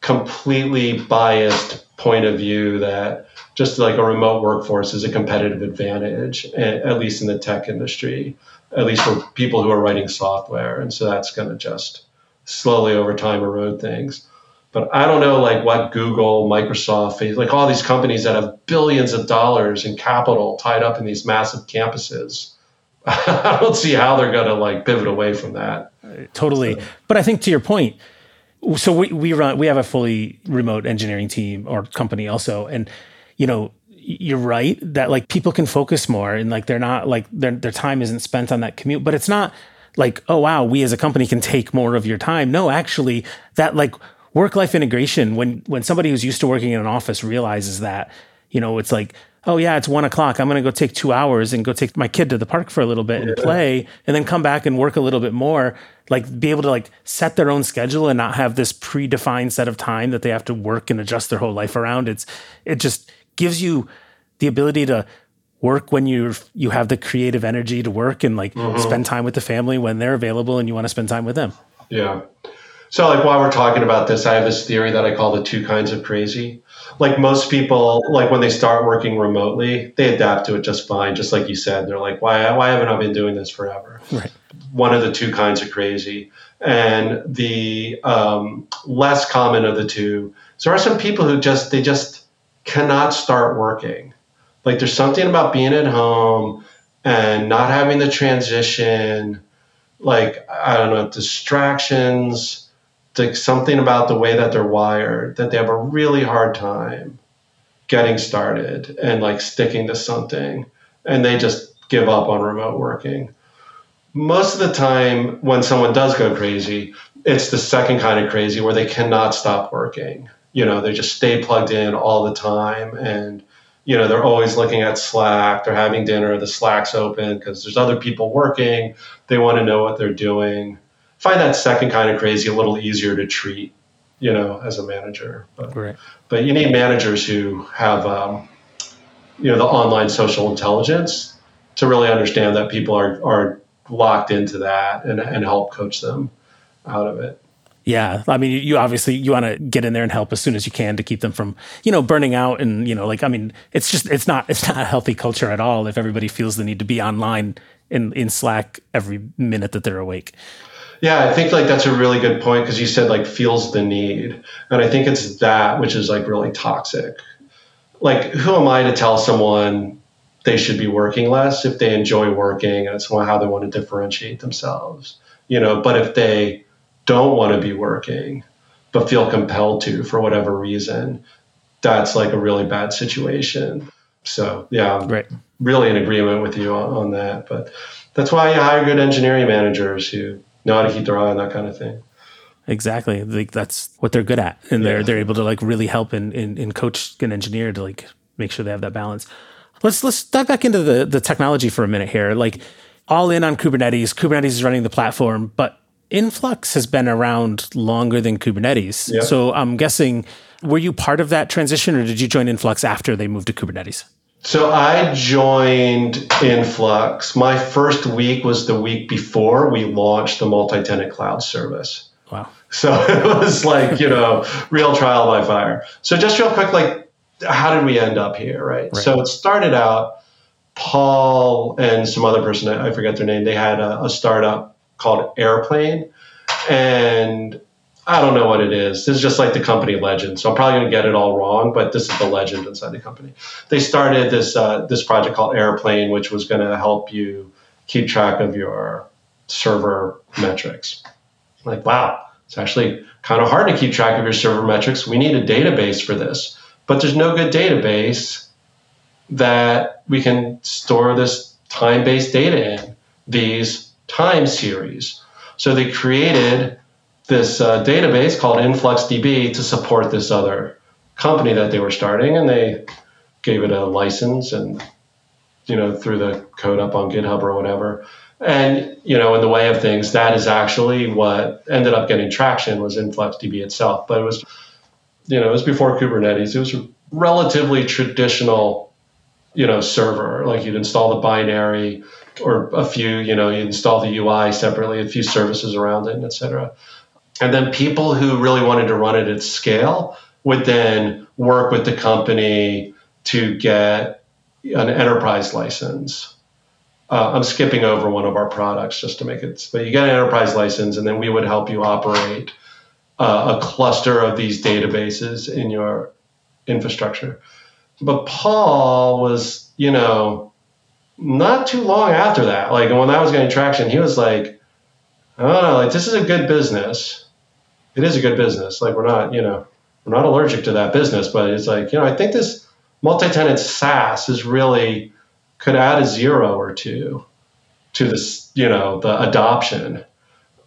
completely biased point of view that just like a remote workforce is a competitive advantage, at least in the tech industry, at least for people who are writing software. And so that's going to just slowly over time erode things. But I don't know, like what Google, Microsoft, like all these companies that have billions of dollars in capital tied up in these massive campuses. I don't see how they're going to like pivot away from that. Totally. So. But I think to your point, so we, we run we have a fully remote engineering team or company also and you know you're right that like people can focus more and like they're not like their their time isn't spent on that commute but it's not like oh wow we as a company can take more of your time no actually that like work life integration when when somebody who's used to working in an office realizes that you know it's like oh yeah it's one o'clock i'm going to go take two hours and go take my kid to the park for a little bit and play and then come back and work a little bit more like be able to like set their own schedule and not have this predefined set of time that they have to work and adjust their whole life around it's it just gives you the ability to work when you you have the creative energy to work and like mm-hmm. spend time with the family when they're available and you want to spend time with them. Yeah. So like while we're talking about this, I have this theory that I call the two kinds of crazy. Like most people, like when they start working remotely, they adapt to it just fine. Just like you said, they're like, why why haven't I been doing this forever? Right. One of the two kinds of crazy, and the um, less common of the two. So there are some people who just they just cannot start working. Like there's something about being at home and not having the transition, like I don't know, distractions, like something about the way that they're wired that they have a really hard time getting started and like sticking to something and they just give up on remote working. Most of the time, when someone does go crazy, it's the second kind of crazy where they cannot stop working. You know, they just stay plugged in all the time and you know they're always looking at slack they're having dinner the slack's open because there's other people working they want to know what they're doing find that second kind of crazy a little easier to treat you know as a manager but, right. but you need managers who have um, you know the online social intelligence to really understand that people are are locked into that and, and help coach them out of it yeah, I mean, you obviously you want to get in there and help as soon as you can to keep them from, you know, burning out and you know, like I mean, it's just it's not it's not a healthy culture at all if everybody feels the need to be online in in Slack every minute that they're awake. Yeah, I think like that's a really good point because you said like feels the need, and I think it's that which is like really toxic. Like, who am I to tell someone they should be working less if they enjoy working and it's how they want to differentiate themselves? You know, but if they don't want to be working but feel compelled to for whatever reason, that's like a really bad situation. So yeah, I'm right. really in agreement with you on, on, that. But that's why you hire good engineering managers who know how to keep their eye on that kind of thing. Exactly. Like that's what they're good at. And they're they're able to like really help and, and, and coach an engineer to like make sure they have that balance. Let's let's dive back into the the technology for a minute here. Like all in on Kubernetes. Kubernetes is running the platform, but Influx has been around longer than Kubernetes. Yep. So I'm guessing, were you part of that transition or did you join Influx after they moved to Kubernetes? So I joined Influx. My first week was the week before we launched the multi tenant cloud service. Wow. So it was like, you know, real trial by fire. So just real quick, like, how did we end up here, right? right. So it started out, Paul and some other person, I forget their name, they had a, a startup called Errplane. And I don't know what it is. This is just like the company legend. So I'm probably going to get it all wrong, but this is the legend inside the company. They started this uh, this project called Errplane, which was going to help you keep track of your server metrics. Like, wow, it's actually kind of hard to keep track of your server metrics. We need a database for this, but there's no good database that we can store this time-based data in. These time series. So they created this uh, database called InfluxDB to support this other company that they were starting, and they gave it a license and you know threw the code up on GitHub or whatever. And you know, in the way of things, that is actually what ended up getting traction was InfluxDB itself. But it was, you know, it was before Kubernetes. It was relatively traditional, you know, server. Like you'd install the binary or a few, you know, you install the UI separately, a few services around it, et cetera. And then people who really wanted to run it at scale would then work with the company to get an enterprise license. Uh, I'm skipping over one of our products just to make it, but you get an enterprise license, and then we would help you operate uh, a cluster of these databases in your infrastructure. But Paul was, you know, not too long after that, like when that was getting traction, he was like, I don't know, like this is a good business. It is a good business. Like we're not, you know, we're not allergic to that business, but it's like, you know, I think this multi-tenant SaaS is really could add a zero or two to this, you know, the adoption.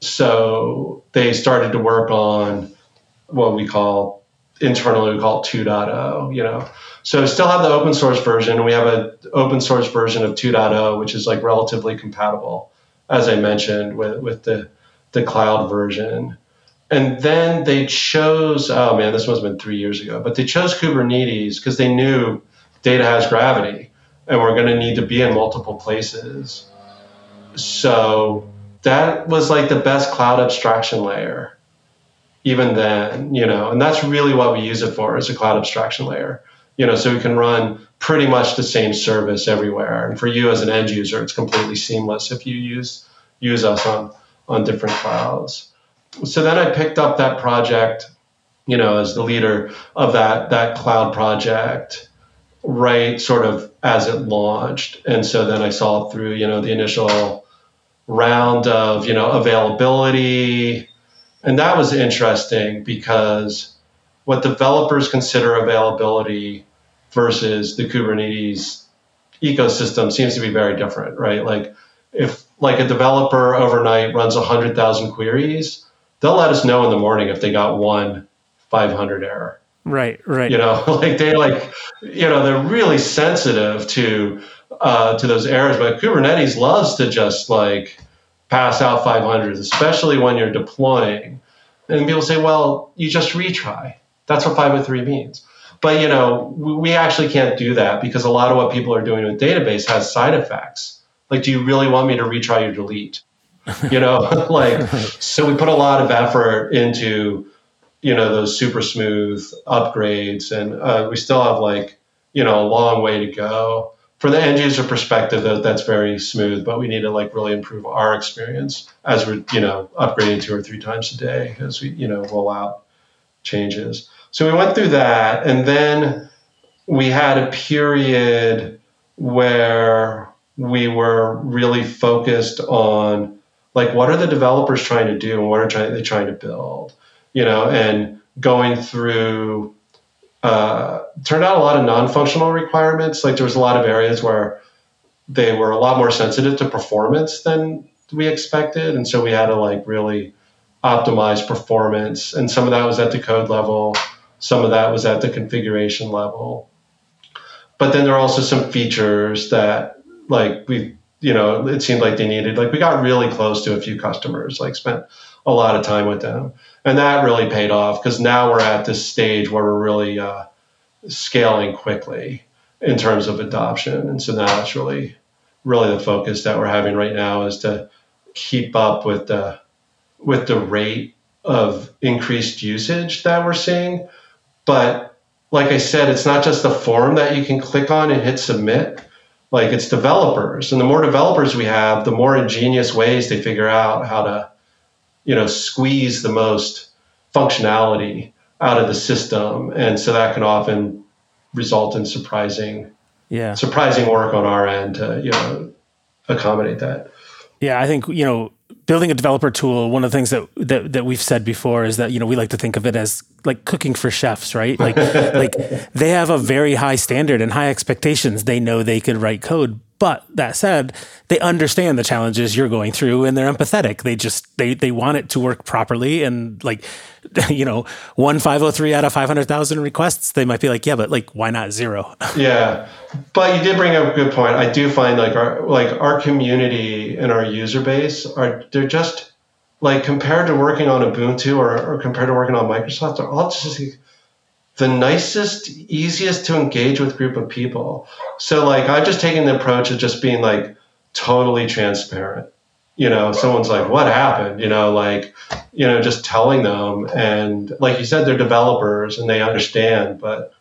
So they started to work on what we call internally we call it 2.0, you know. So still have the open source version. We have an open source version of 2.0, which is like relatively compatible, as I mentioned, with, with the, the cloud version. And then they chose, oh man, this must have been three years ago, but they chose Kubernetes because they knew data has gravity and we're going to need to be in multiple places. So that was like the best cloud abstraction layer even then, you know, and that's really what we use it for as a cloud abstraction layer, you know, so we can run pretty much the same service everywhere. And for you as an end user, it's completely seamless if you use use us on on different clouds. So then I picked up that project, you know, as the leader of that that cloud project, right sort of as it launched. And so then I saw through, you know, the initial round of, you know, availability, and that was interesting because what developers consider availability versus the Kubernetes ecosystem seems to be very different, right? Like if like a developer overnight runs 100,000 queries, they'll let us know in the morning if they got one 500 error. Right, right. You know, like they like, you know, they're really sensitive to uh, to those errors. But Kubernetes loves to just like pass out 500s, especially when you're deploying. And people say, well, you just retry. That's what 503 means. But you know, we actually can't do that because a lot of what people are doing with database has side effects. Like, do you really want me to retry your delete? You know, like so we put a lot of effort into you know those super smooth upgrades, and uh, we still have like you know a long way to go. For the end user perspective, that, that's very smooth, but we need to like really improve our experience as we're you know upgrading two or three times a day as we you know roll out changes. So we went through that, and then we had a period where we were really focused on like what are the developers trying to do and what are they trying to build, you know, and going through. Uh, turned out a lot of non-functional requirements. Like there was a lot of areas where they were a lot more sensitive to performance than we expected, and so we had to like really optimize performance. And some of that was at the code level some of that was at the configuration level. But then there are also some features that, like, we, you know, it seemed like they needed. Like, we got really close to a few customers, like, spent a lot of time with them. And that really paid off because now we're at this stage where we're really uh, scaling quickly in terms of adoption. And so now that's really, really the focus that we're having right now is to keep up with the with the rate of increased usage that we're seeing but like I said, it's not just the form that you can click on and hit submit. Like it's developers, and the more developers we have, the more ingenious ways they figure out how to, you know, squeeze the most functionality out of the system, and so that can often result in surprising, yeah, surprising work on our end to you know accommodate that. Yeah, I think you know building a developer tool, one of the things that, that that we've said before is that you know we like to think of it as like cooking for chefs, right? Like like they have a very high standard and high expectations. They know they could write code, but that said, they understand the challenges you're going through and they're empathetic. They just they they want it to work properly and like you know, one 503 out of 500,000 requests, they might be like, yeah, but like why not zero? yeah. But you did bring up a good point. I do find like our like our community and our user base are they're just like compared to working on Ubuntu or, or compared to working on Microsoft, they're all just the nicest, easiest to engage with group of people. So like I've just taken the approach of just being like totally transparent. You know, someone's like, what happened? You know, like, you know, just telling them. And like you said, they're developers and they understand. But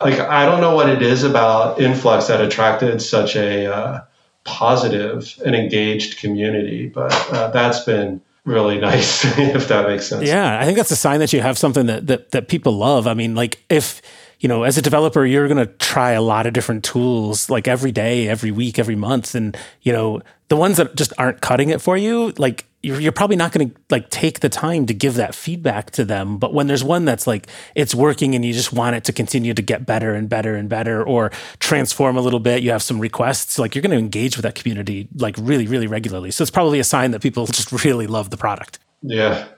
like, I don't know what it is about Influx that attracted such a uh, positive and engaged community. But uh, that's been really nice, if that makes sense. Yeah, I think that's a sign that you have something that that that people love. I mean, like if you know, as a developer, you're going to try a lot of different tools like every day, every week, every month. And, you know, the ones that just aren't cutting it for you, like you're, you're probably not going to like take the time to give that feedback to them. But when there's one that's like, it's working and you just want it to continue to get better and better and better or transform a little bit, you have some requests, like you're going to engage with that community like really, really regularly. So it's probably a sign that people just really love the product. Yeah.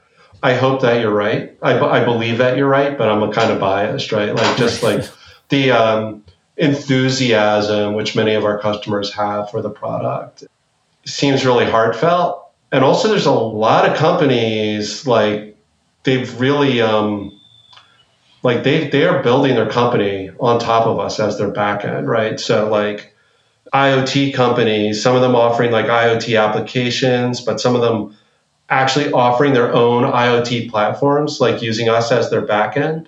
I hope that you're right. I, I believe that you're right, but I'm a kind of biased, right? Like just like the um, enthusiasm which many of our customers have for the product seems really heartfelt. And also, there's a lot of companies like they've really um, like they they are building their company on top of us as their backend, right? So like IoT companies, some of them offering like IoT applications, but some of them actually offering their own IoT platforms, like using us as their backend,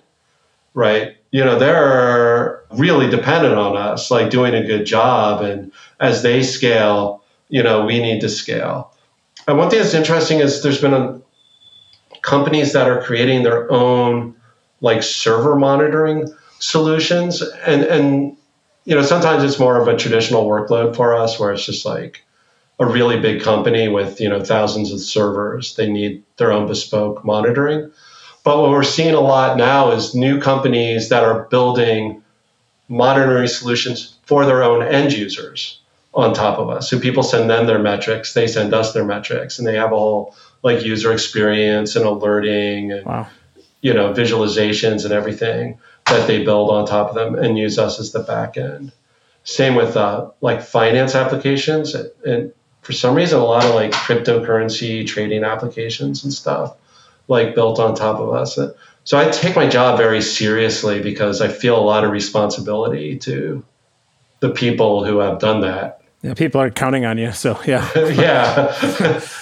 right? You know, they're really dependent on us, like doing a good job. And as they scale, you know, we need to scale. And one thing that's interesting is there's been a, companies that are creating their own like server monitoring solutions. And, and, you know, sometimes it's more of a traditional workload for us where it's just like, a really big company with you know thousands of servers. They need their own bespoke monitoring. But what we're seeing a lot now is new companies that are building monitoring solutions for their own end users on top of us. So people send them their metrics, they send us their metrics, and they have all like user experience and alerting and Wow. you know visualizations and everything that they build on top of them and use us as the back end. Same with uh, like finance applications and for some reason a lot of like cryptocurrency trading applications and stuff like built on top of us. So I take my job very seriously because I feel a lot of responsibility to the people who have done that. Yeah, people are counting on you. So yeah, yeah,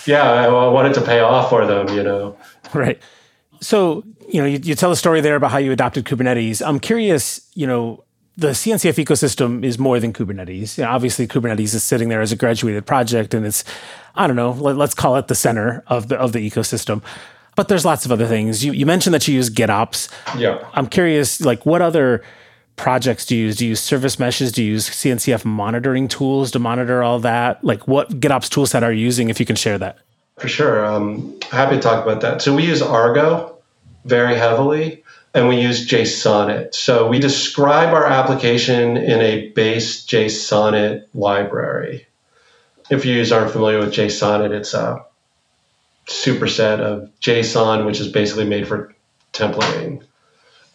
yeah. I wanted to pay off for them, you know. right. So you know, you, you tell a story there about how you adopted Kubernetes. I'm curious, you know, the CNCF ecosystem is more than Kubernetes. You know, obviously, Kubernetes is sitting there as a graduated project, and it's, I don't know, let, us call it the center of the of the ecosystem. But there's lots of other things. You, you mentioned that you use GitOps. Yeah. I'm curious, like, what other projects do you use? Do you use service meshes? Do you use CNCF monitoring tools to monitor all that? Like, what GitOps toolset are you using? If you can share that. For sure. Um, happy to talk about that. So we use Argo very heavily and we use Jsonnet. So we describe our application in a base Jsonnet library. If you aren't familiar with Jsonnet, it's a superset of JSON, which is basically made for templating.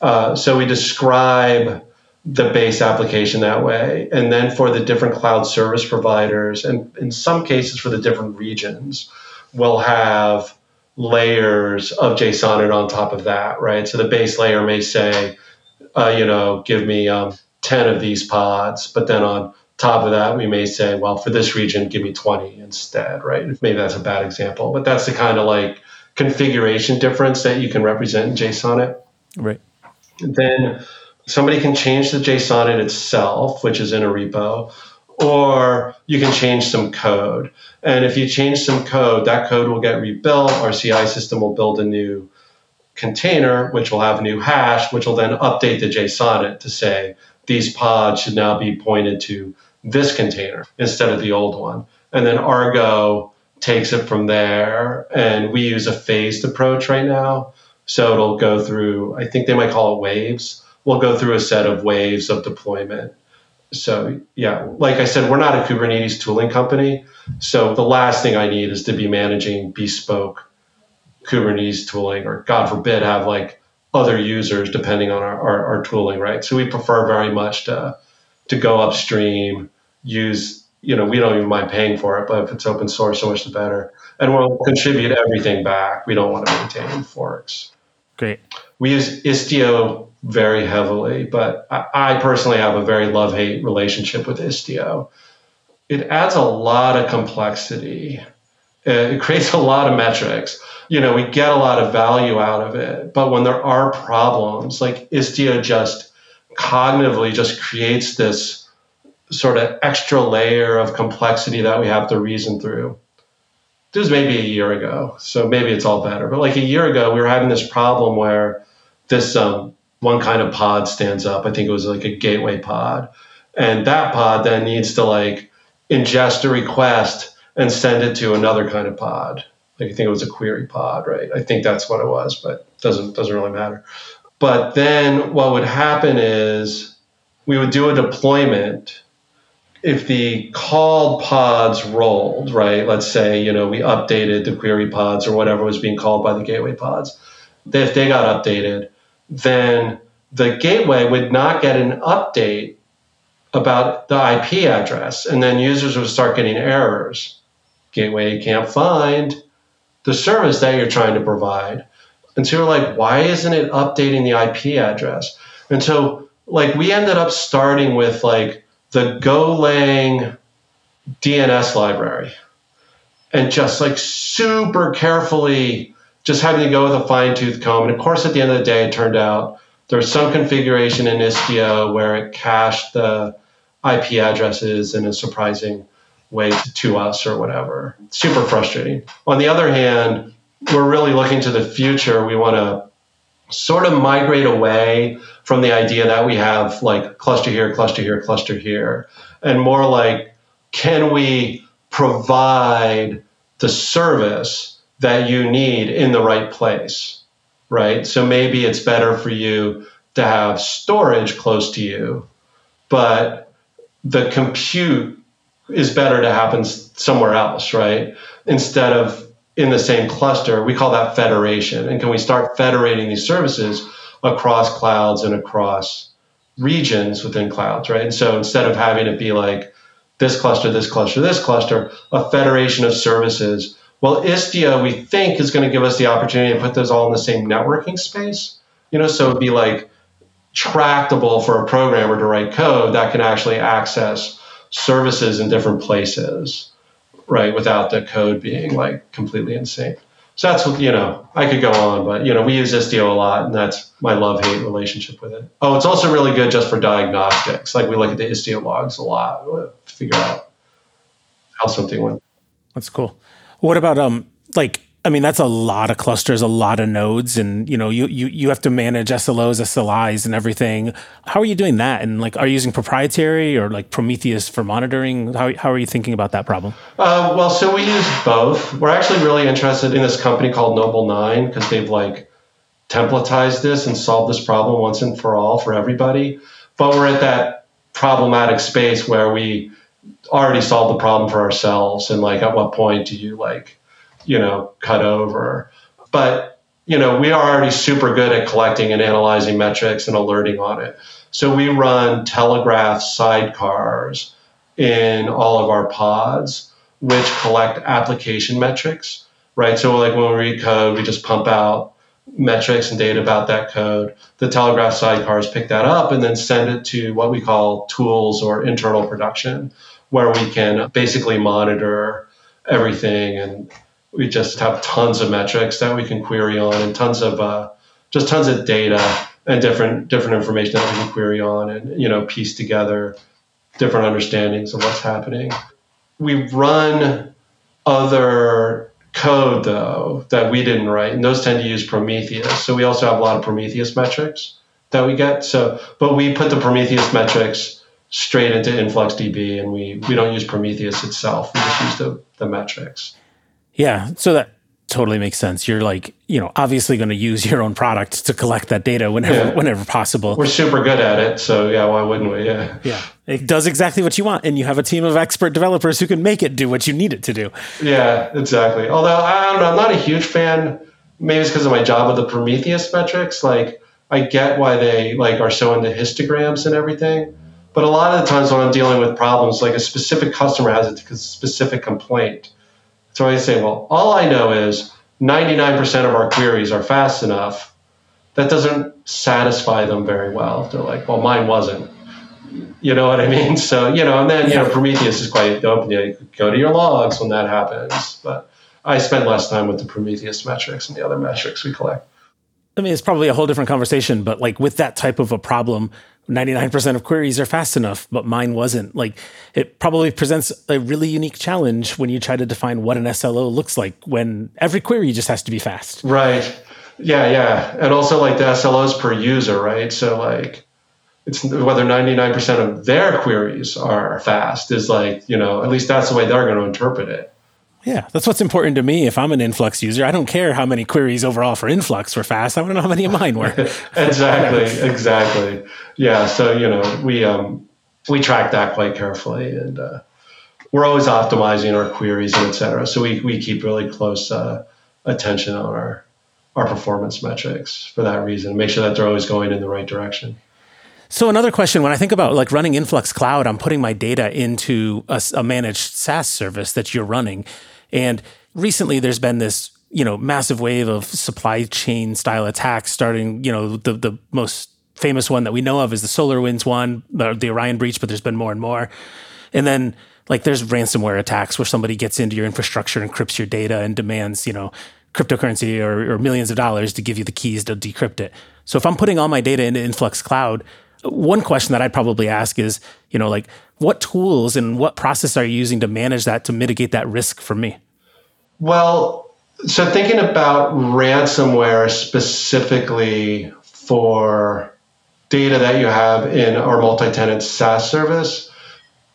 Uh, so we describe the base application that way. And then for the different cloud service providers, and in some cases for the different regions, we'll have layers of JSON on top of that, right? So the base layer may say, uh, you know, give me um, 10 of these pods, but then on top of that, we may say, well, for this region, give me 20 instead, right? Maybe that's a bad example, but that's the kind of like configuration difference that you can represent in JSON. Right. Then somebody can change the JSON itself, which is in a repo, or you can change some code. And if you change some code, that code will get rebuilt. Our CI system will build a new container, which will have a new hash, which will then update the JSON to say these pods should now be pointed to this container instead of the old one. And then Argo takes it from there. And we use a phased approach right now. So it'll go through, I think they might call it waves. We'll go through a set of waves of deployment so yeah, like I said, we're not a Kubernetes tooling company. So the last thing I need is to be managing bespoke Kubernetes tooling, or God forbid, have like other users depending on our, our, our tooling, right? So we prefer very much to to go upstream, use you know we don't even mind paying for it, but if it's open source, so much the better. And we'll contribute everything back. We don't want to maintain forks. Great. We use Istio very heavily, but I, personally have a very love hate relationship with Istio. It adds a lot of complexity. Uh, it creates a lot of metrics. You know, we get a lot of value out of it, but when there are problems, like Istio just cognitively just creates this sort of extra layer of complexity that we have to reason through. This was maybe a year ago, so maybe it's all better. But like a year ago, we were having this problem where this um, one kind of pod stands up. I think it was like a gateway pod. And that pod then needs to like ingest a request and send it to another kind of pod. Like I think it was a query pod, right? I think that's what it was, but doesn't doesn't really matter. But then what would happen is we would do a deployment if the called pods rolled, right? Let's say, you know, we updated the query pods or whatever was being called by the gateway pods. If they got updated, then the gateway would not get an update about the IP address. And then users would start getting errors. Gateway can't find the service that you're trying to provide. And so you're like, why isn't it updating the IP address? And so, like, we ended up starting with like the Golang DNS library and just like super carefully just having to go with a fine tooth comb. And of course, at the end of the day, it turned out there's some configuration in Istio where it cached the IP addresses in a surprising way to us or whatever. Super frustrating. On the other hand, we're really looking to the future. We want to sort of migrate away from the idea that we have like cluster here, cluster here, cluster here, and more like, can we provide the service that you need in the right place, right? So maybe it's better for you to have storage close to you but the compute is better to happen somewhere else, right? Instead of in the same cluster, we call that federation. And can we start federating these services across clouds and across regions within clouds, right? And so instead of having it be like this cluster, this cluster, this cluster, a federation of services. Well, Istio, we think, is going to give us the opportunity to put those all in the same networking space. You know, so it'd be like tractable for a programmer to write code that can actually access services in different places, right, without the code being like completely insane. So that's you know, I could go on, but, you know, we use Istio a lot, and that's my love hate relationship with it. Oh, it's also really good just for diagnostics. Like we look at the Istio logs a lot to figure out how something went. That's cool. What about, um, like, I mean, that's a lot of clusters, a lot of nodes, and you know, you you you have to manage SLOs, SLIs, and everything. How are you doing that? And like, are you using proprietary or like Prometheus for monitoring? How how are you thinking about that problem? Uh, well, so we use both. We're actually really interested in this company called Nobl9 because they've like templatized this and solved this problem once and for all for everybody. But we're at that problematic space where we already solved the problem for ourselves, and like, at what point do you like you know, cut over. But, you know, we are already super good at collecting and analyzing metrics and alerting on it. So we run telegraf sidecars in all of our pods, which collect application metrics, right? So like when we read code, we just pump out metrics and data about that code. The Telegraf sidecars pick that up and then send it to what we call tools or internal production, where we can basically monitor everything and we just have tons of metrics that we can query on and tons of uh, just tons of data and different different information that we can query on and you know piece together different understandings of what's happening. We run other code though that we didn't write, and those tend to use Prometheus. So we also have a lot of Prometheus metrics that we get. So, but we put the Prometheus metrics straight into InfluxDB, and we we don't use Prometheus itself. We just use the the metrics. Yeah. So that totally makes sense. You're like, you know, obviously going to use your own product to collect that data whenever yeah. whenever possible. We're super good at it, so yeah, why wouldn't we? Yeah. Yeah. It does exactly what you want and you have a team of expert developers who can make it do what you need it to do. Yeah, exactly. Although I don't know, I'm not a huge fan maybe it's because of my job with the Prometheus metrics, like I get why they like are so into histograms and everything. But a lot of the times when I'm dealing with problems, like a specific customer has a specific complaint, so I say, well, all I know is 99% of our queries are fast enough. That doesn't satisfy them very well. They're like, well, mine wasn't. You know what I mean? So, you know, and then, you know, Prometheus is quite open. You go to your logs when that happens. But I spend less time with the Prometheus metrics and the other metrics we collect. I mean, it's probably a whole different conversation, but like with that type of a problem, 99% of queries are fast enough, but mine wasn't. Like it probably presents a really unique challenge when you try to define what an SLO looks like when every query just has to be fast. Right. Yeah, yeah. And also like the SLOs per user, right? So like it's whether 99% of their queries are fast is like, you know, at least that's the way they're going to interpret it. Yeah, that's what's important to me. If I'm an influx user, I don't care how many queries overall for influx were fast. I want to know how many of mine were. exactly, exactly. Yeah, so you know we um, we track that quite carefully, and uh, we're always optimizing our queries and et cetera. So we we keep really close uh, attention on our our performance metrics for that reason. Make sure that they're always going in the right direction. So another question, when I think about like running Influx Cloud, I'm putting my data into a, a managed SaaS service that you're running and recently there's been this, you know, massive wave of supply chain style attacks starting, you know, the the most famous one that we know of is the SolarWinds one, the Orion breach, but there's been more and more. And then like there's ransomware attacks where somebody gets into your infrastructure, encrypts your data and demands, you know, cryptocurrency or, or millions of dollars to give you the keys to decrypt it. So if I'm putting all my data into Influx Cloud, one question that I'd probably ask is, you know, like what tools and what process are you using to manage that to mitigate that risk for me? Well, so thinking about ransomware specifically for data that you have in our multi-tenant SaaS service.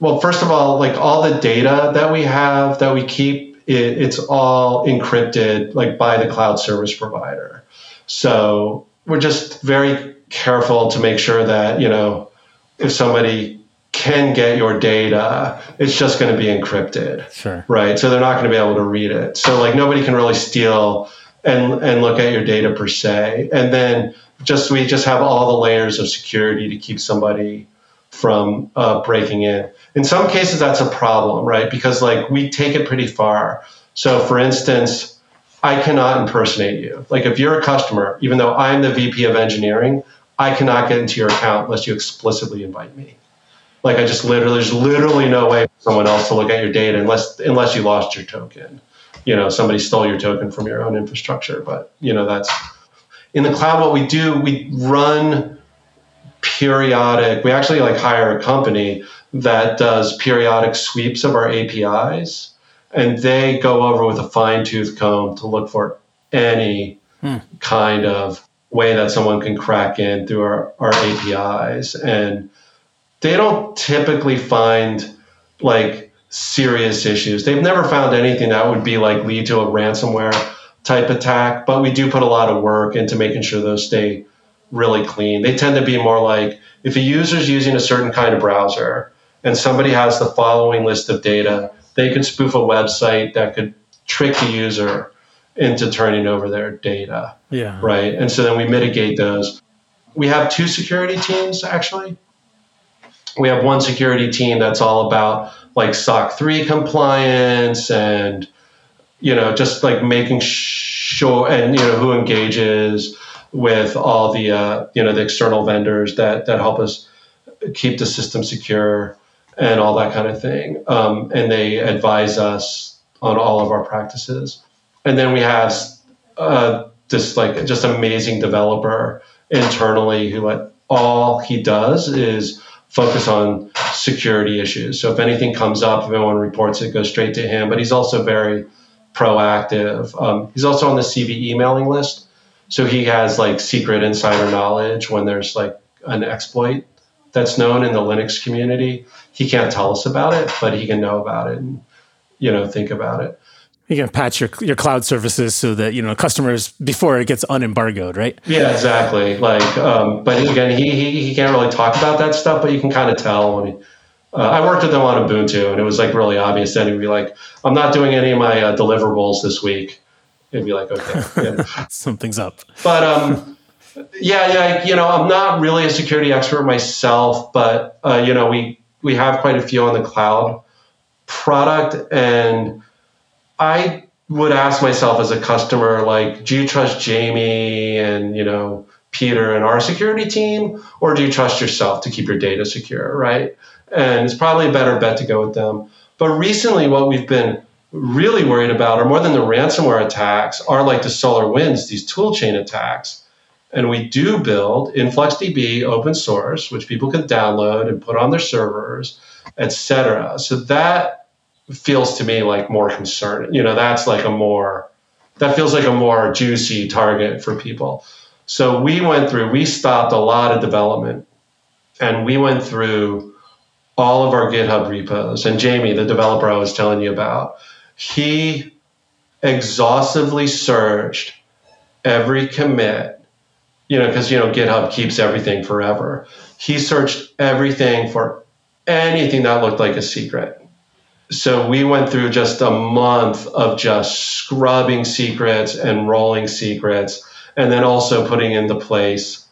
Well, first of all, like all the data that we have that we keep, it, it's all encrypted like by the cloud service provider. So we're just very careful to make sure that, you know, if somebody can get your data. It's just going to be encrypted. Sure. Right. So they're not going to be able to read it. So like nobody can really steal and and look at your data per se. And then just we just have all the layers of security to keep somebody from uh, breaking in. In some cases, that's a problem, right? Because like we take it pretty far. So for instance, I cannot impersonate you. Like if you're a customer, even though I'm the VP of engineering, I cannot get into your account unless you explicitly invite me. Like I just literally, there's literally no way for someone else to look at your data unless unless you lost your token. You know, somebody stole your token from your own infrastructure. But you know, that's in the cloud. What we do, we run periodic. We actually like hire a company that does periodic sweeps of our APIs, and they go over with a fine tooth comb to look for any hmm. kind of way that someone can crack in through our, our APIs. And they don't typically find like serious issues. They've never found anything that would be like lead to a ransomware type attack, but we do put a lot of work into making sure those stay really clean. They tend to be more like if a user is using a certain kind of browser and somebody has the following list of data, they could spoof a website that could trick the user into turning over their data. Yeah. Right. And so then we mitigate those. We have two security teams actually. We have one security team that's all about like SOC 3 compliance and you know just like making sure and you know who engages with all the uh, you know the external vendors that that help us keep the system secure and all that kind of thing. Um, and they advise us on all of our practices. And then we have uh, this like just amazing developer internally who like, all he does is focus on security issues. So if anything comes up, if anyone reports it, goes straight to him. But he's also very proactive. Um, he's also on the CVE emailing list. So he has like secret insider knowledge when there's like an exploit that's known in the Linux community. He can't tell us about it, but he can know about it and you know think about it. You can patch your your cloud services so that you know customers before it gets unembargoed, right? Yeah, exactly. Like, um, but again, he, he he can't really talk about that stuff, but you can kind of tell when he. Uh, I worked with him on Ubuntu, and it was like really obvious. Then he'd be like, "I'm not doing any of my uh, deliverables this week." He'd be like, "Okay, yeah. something's up." But um, yeah, yeah, you know, I'm not really a security expert myself, but uh, you know, we we have quite a few on the cloud product, and I would ask myself as a customer, like, do you trust Jamie and you know Peter and our security team, or do you trust yourself to keep your data secure, right? And it's probably a better bet to go with them. But recently, what we've been really worried about, or more than the ransomware attacks, are like the SolarWinds, these toolchain attacks and we do build InfluxDB open source, which people can download and put on their servers, etc. So that feels to me like more concern. You know, that's like a more that feels like a more juicy target for people. So we went through, we stopped a lot of development and we went through all of our GitHub repos. And Jamie, the developer I was telling you about, he exhaustively searched every commit you know, because you know GitHub keeps everything forever. He searched everything for anything that looked like a secret. So we went through just a month of just scrubbing secrets and rolling secrets, and then also putting into place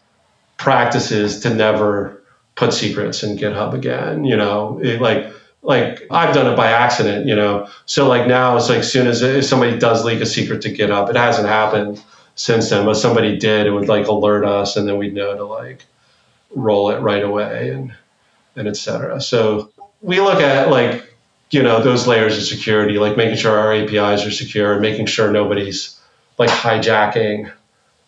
practices to never put secrets in GitHub again. You know, it, like like I've done it by accident. You know, so like now it's like as soon as if somebody does leak a secret to GitHub, it hasn't happened since then, but somebody did, it would like alert us, and then we'd know to like roll it right away and and etc. So we look at like you know those layers of security, like making sure our APIs are secure and making sure nobody's like hijacking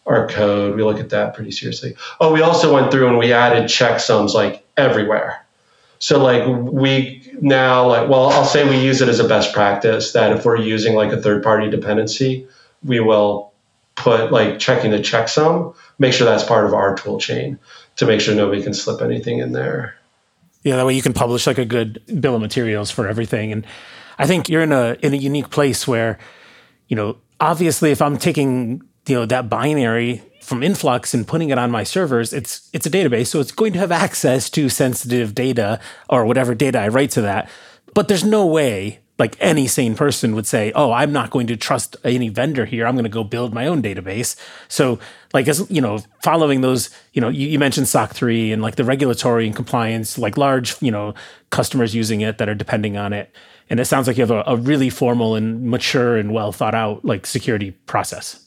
our code. We look at that pretty seriously. Oh, we also went through and we added checksums like everywhere. So like we now like well, I'll say we use it as a best practice that if we're using like a third party dependency, we will put like checking the checksum, make sure that's part of our tool chain to make sure nobody can slip anything in there. Yeah, that way you can publish like a good bill of materials for everything. And I think you're in a in a unique place where, you know, obviously if I'm taking, you know, that binary, from influx and putting it on my servers it's it's a database so it's going to have access to sensitive data or whatever data i write to that but there's no way like any sane person would say oh i'm not going to trust any vendor here. I'm going to go build my own database. So like as you know following those you know you, you mentioned soc 3 and like the regulatory and compliance like large you know customers using it that are depending on it. And it sounds like you have a, a really formal and mature and well thought out like security process.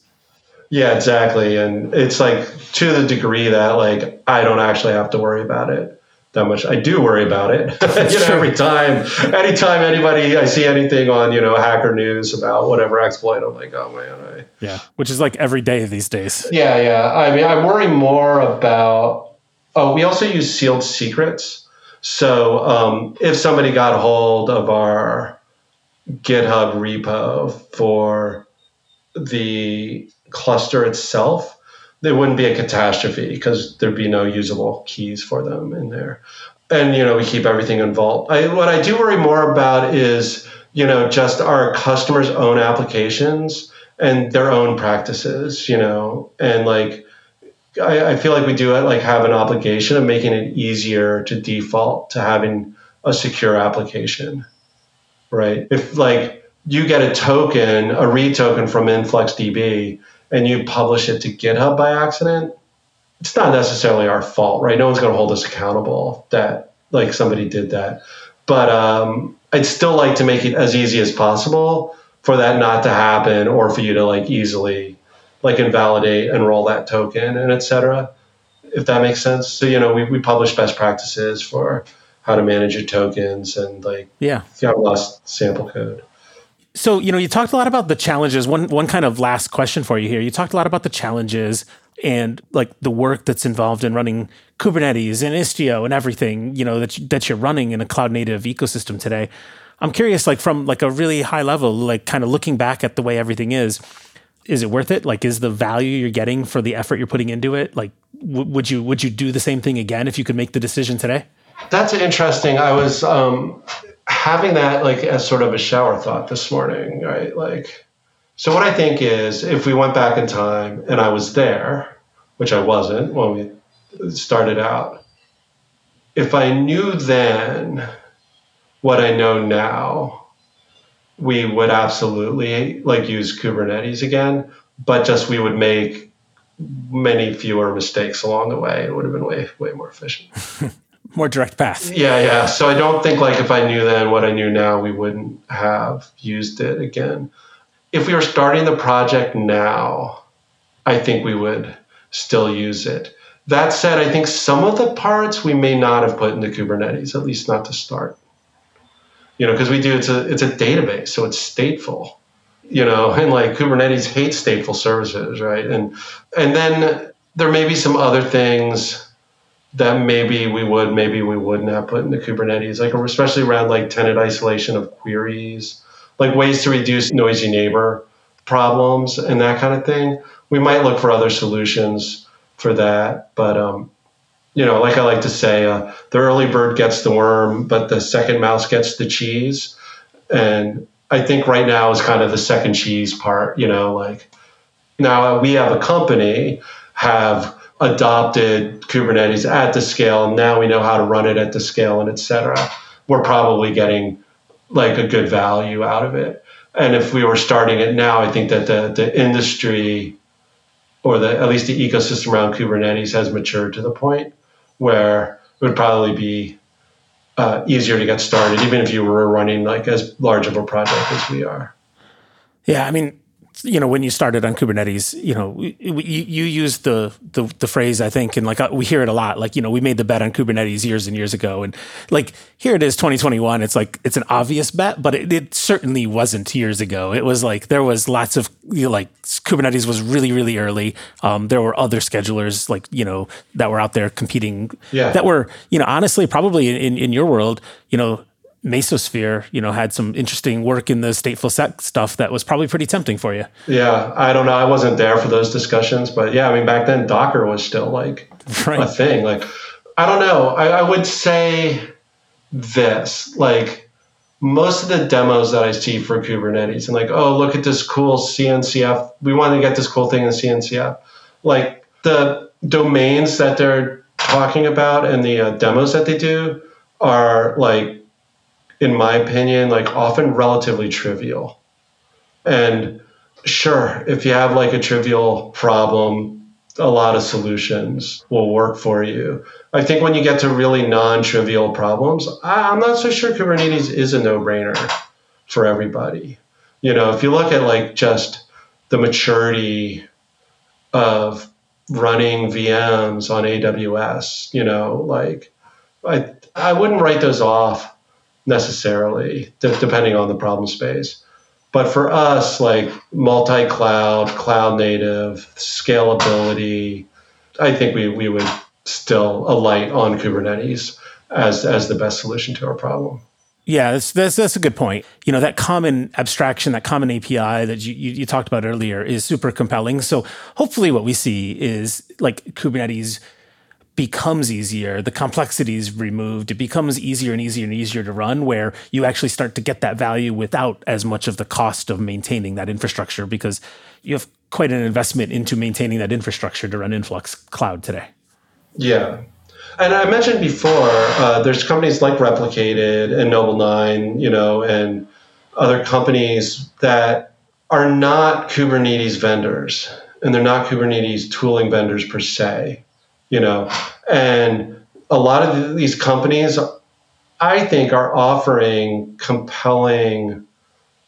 Yeah, exactly. And it's like to the degree that like I don't actually have to worry about it that much. I do worry about it. you know, every time, anytime anybody I see anything on you know Hacker News about whatever exploit, I'm like, oh man, I, yeah, which is like every day these days. Yeah, yeah. I mean, I worry more about. Oh, we also use sealed secrets. So um, if somebody got hold of our GitHub repo for the cluster itself, there wouldn't be a catastrophe because there'd be no usable keys for them in there. And you know, we keep everything in Vault. I, what I do worry more about is you know just our customers' own applications and their own practices. You know, and like I, I feel like we do like have an obligation of making it easier to default to having a secure application, right? If like you get a token, a read token from InfluxDB, and you publish it to GitHub by accident, it's not necessarily our fault, right? No one's going to hold us accountable that like somebody did that. But um, I'd still like to make it as easy as possible for that not to happen, or for you to like easily like invalidate and roll that token and etc. If that makes sense. So you know, we, we publish best practices for how to manage your tokens and like yeah, you lost sample code. So, you know, you talked a lot about the challenges. One one kind of last question for you here. You talked a lot about the challenges and like the work that's involved in running Kubernetes and Istio and everything, you know, that that you're running in a cloud native ecosystem today. I'm curious like from like a really high level, like kind of looking back at the way everything is, is it worth it? Like is the value you're getting for the effort you're putting into it? Like w- would you would you do the same thing again if you could make the decision today? That's interesting. I was um having that like as sort of a shower thought this morning, right? Like, so what I think is if we went back in time and I was there, which I wasn't when we started out, if I knew then what I know now, we would absolutely like use Kubernetes again, but just we would make many fewer mistakes along the way. It would have been way, way more efficient. more direct path. Yeah, yeah. So I don't think like if I knew then what I knew now, we wouldn't have used it again. If we were starting the project now, I think we would still use it. That said, I think some of the parts we may not have put into Kubernetes, at least not to start. You know, because we do it's a it's a database, so it's stateful. You know, and like Kubernetes hates stateful services, right? And and then there may be some other things that maybe we would, maybe we wouldn't have put into Kubernetes, like especially around like tenant isolation of queries, like ways to reduce noisy neighbor problems and that kind of thing. We might look for other solutions for that, but um, you know, like I like to say, uh, the early bird gets the worm, but the second mouse gets the cheese. And I think right now is kind of the second cheese part. You know, like now we have a company have adopted Kubernetes at the scale. Now we know how to run it at the scale and et cetera. We're probably getting like a good value out of it. And if we were starting it now, I think that the, the industry or the at least the ecosystem around Kubernetes has matured to the point where it would probably be uh, easier to get started, even if you were running like as large of a project as we are. Yeah, I mean, you know when you started on Kubernetes, you know you, you used the, the, the phrase I think, and like uh, we hear it a lot. Like you know we made the bet on Kubernetes years and years ago, and like here it is, 2021. It's like it's an obvious bet, but it, it certainly wasn't years ago. It was like there was lots of you know, like Kubernetes was really really early. Um, there were other schedulers like you know that were out there competing. Yeah. That were you know honestly probably in in your world you know Mesosphere, you know, had some interesting work in the stateful set stuff that was probably pretty tempting for you. Yeah, I don't know. I wasn't there for those discussions, but yeah, I mean, back then Docker was still like right. a thing. Like, I don't know. I, I would say this, like, most of the demos that I see for Kubernetes and like, oh, look at this cool CNCF. We want to get this cool thing in CNCF. Like, the domains that they're talking about and the uh, demos that they do are like, in my opinion, like often relatively trivial. And sure, if you have like a trivial problem, a lot of solutions will work for you. I think when you get to really non trivial problems, I'm not so sure Kubernetes is a no brainer for everybody. You know, if you look at like just the maturity of running VMs on AWS, you know, like I, I wouldn't write those off necessarily, depending on the problem space. But for us, like multi cloud, cloud native, scalability, I think we, we would still alight on Kubernetes as, as the best solution to our problem. Yeah, that's, that's, that's a good point. You know, that common abstraction, that common API that you, you, you talked about earlier is super compelling. So hopefully, what we see is like Kubernetes becomes easier, the complexity is removed, it becomes easier and easier and easier to run, where you actually start to get that value without as much of the cost of maintaining that infrastructure because you have quite an investment into maintaining that infrastructure to run Influx Cloud today. Yeah. And I mentioned before, uh, there's companies like Replicated and Nobl9, you know, and other companies that are not Kubernetes vendors and they're not Kubernetes tooling vendors per se you know, and a lot of these companies, I think, are offering compelling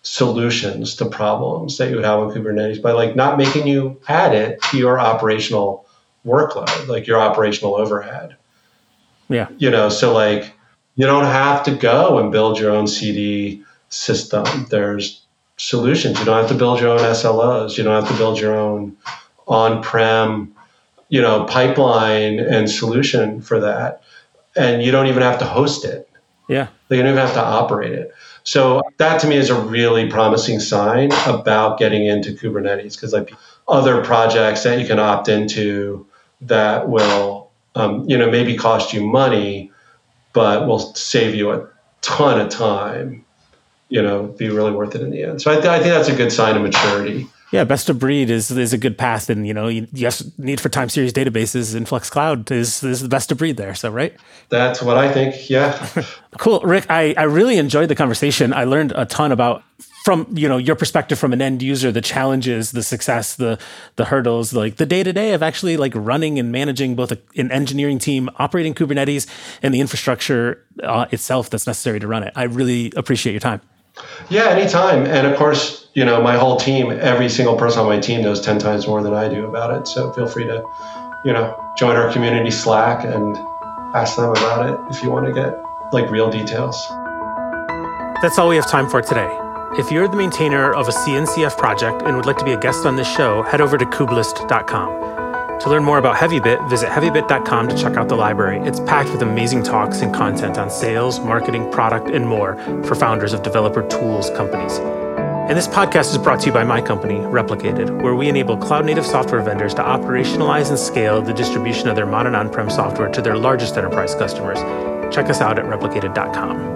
solutions to problems that you have on Kubernetes by like not making you add it to your operational workload, like your operational overhead. Yeah. You know, so like you don't have to go and build your own CD system. There's solutions. You don't have to build your own SLOs. You don't have to build your own on-prem you know pipeline and solution for that. And you don't even have to host it. Yeah. You don't even have to operate it. So that to me is a really promising sign about getting into kubernetes because like other projects that you can opt into that will um, you know maybe cost you money but will save you a ton of time you know be really worth it in the end. So I, th- I think that's a good sign of maturity yeah, best of breed is is a good path, and you know, yes, need for time series databases Influx Cloud is is the best of breed there. So, right? That's what I think. Yeah. cool, Rick. I I really enjoyed the conversation. I learned a ton about from you know your perspective from an end user, the challenges, the success, the the hurdles, like the day to day of actually like running and managing both a, an engineering team operating Kubernetes and the infrastructure uh, itself that's necessary to run it. I really appreciate your time. Yeah, anytime. And of course, you know, my whole team, every single person on my team knows 10 times more than I do about it. So feel free to, you know, join our community Slack and ask them about it if you want to get like real details. That's all we have time for today. If you're the maintainer of a CNCF project and would like to be a guest on this show, head over to kubelist.com. To learn more about HeavyBit, visit heavybit.com to check out the library. It's packed with amazing talks and content on sales, marketing, product, and more for founders of developer tools companies. And this podcast is brought to you by my company, Replicated, where we enable cloud native software vendors to operationalize and scale the distribution of their modern on prem software to their largest enterprise customers. Check us out at replicated.com.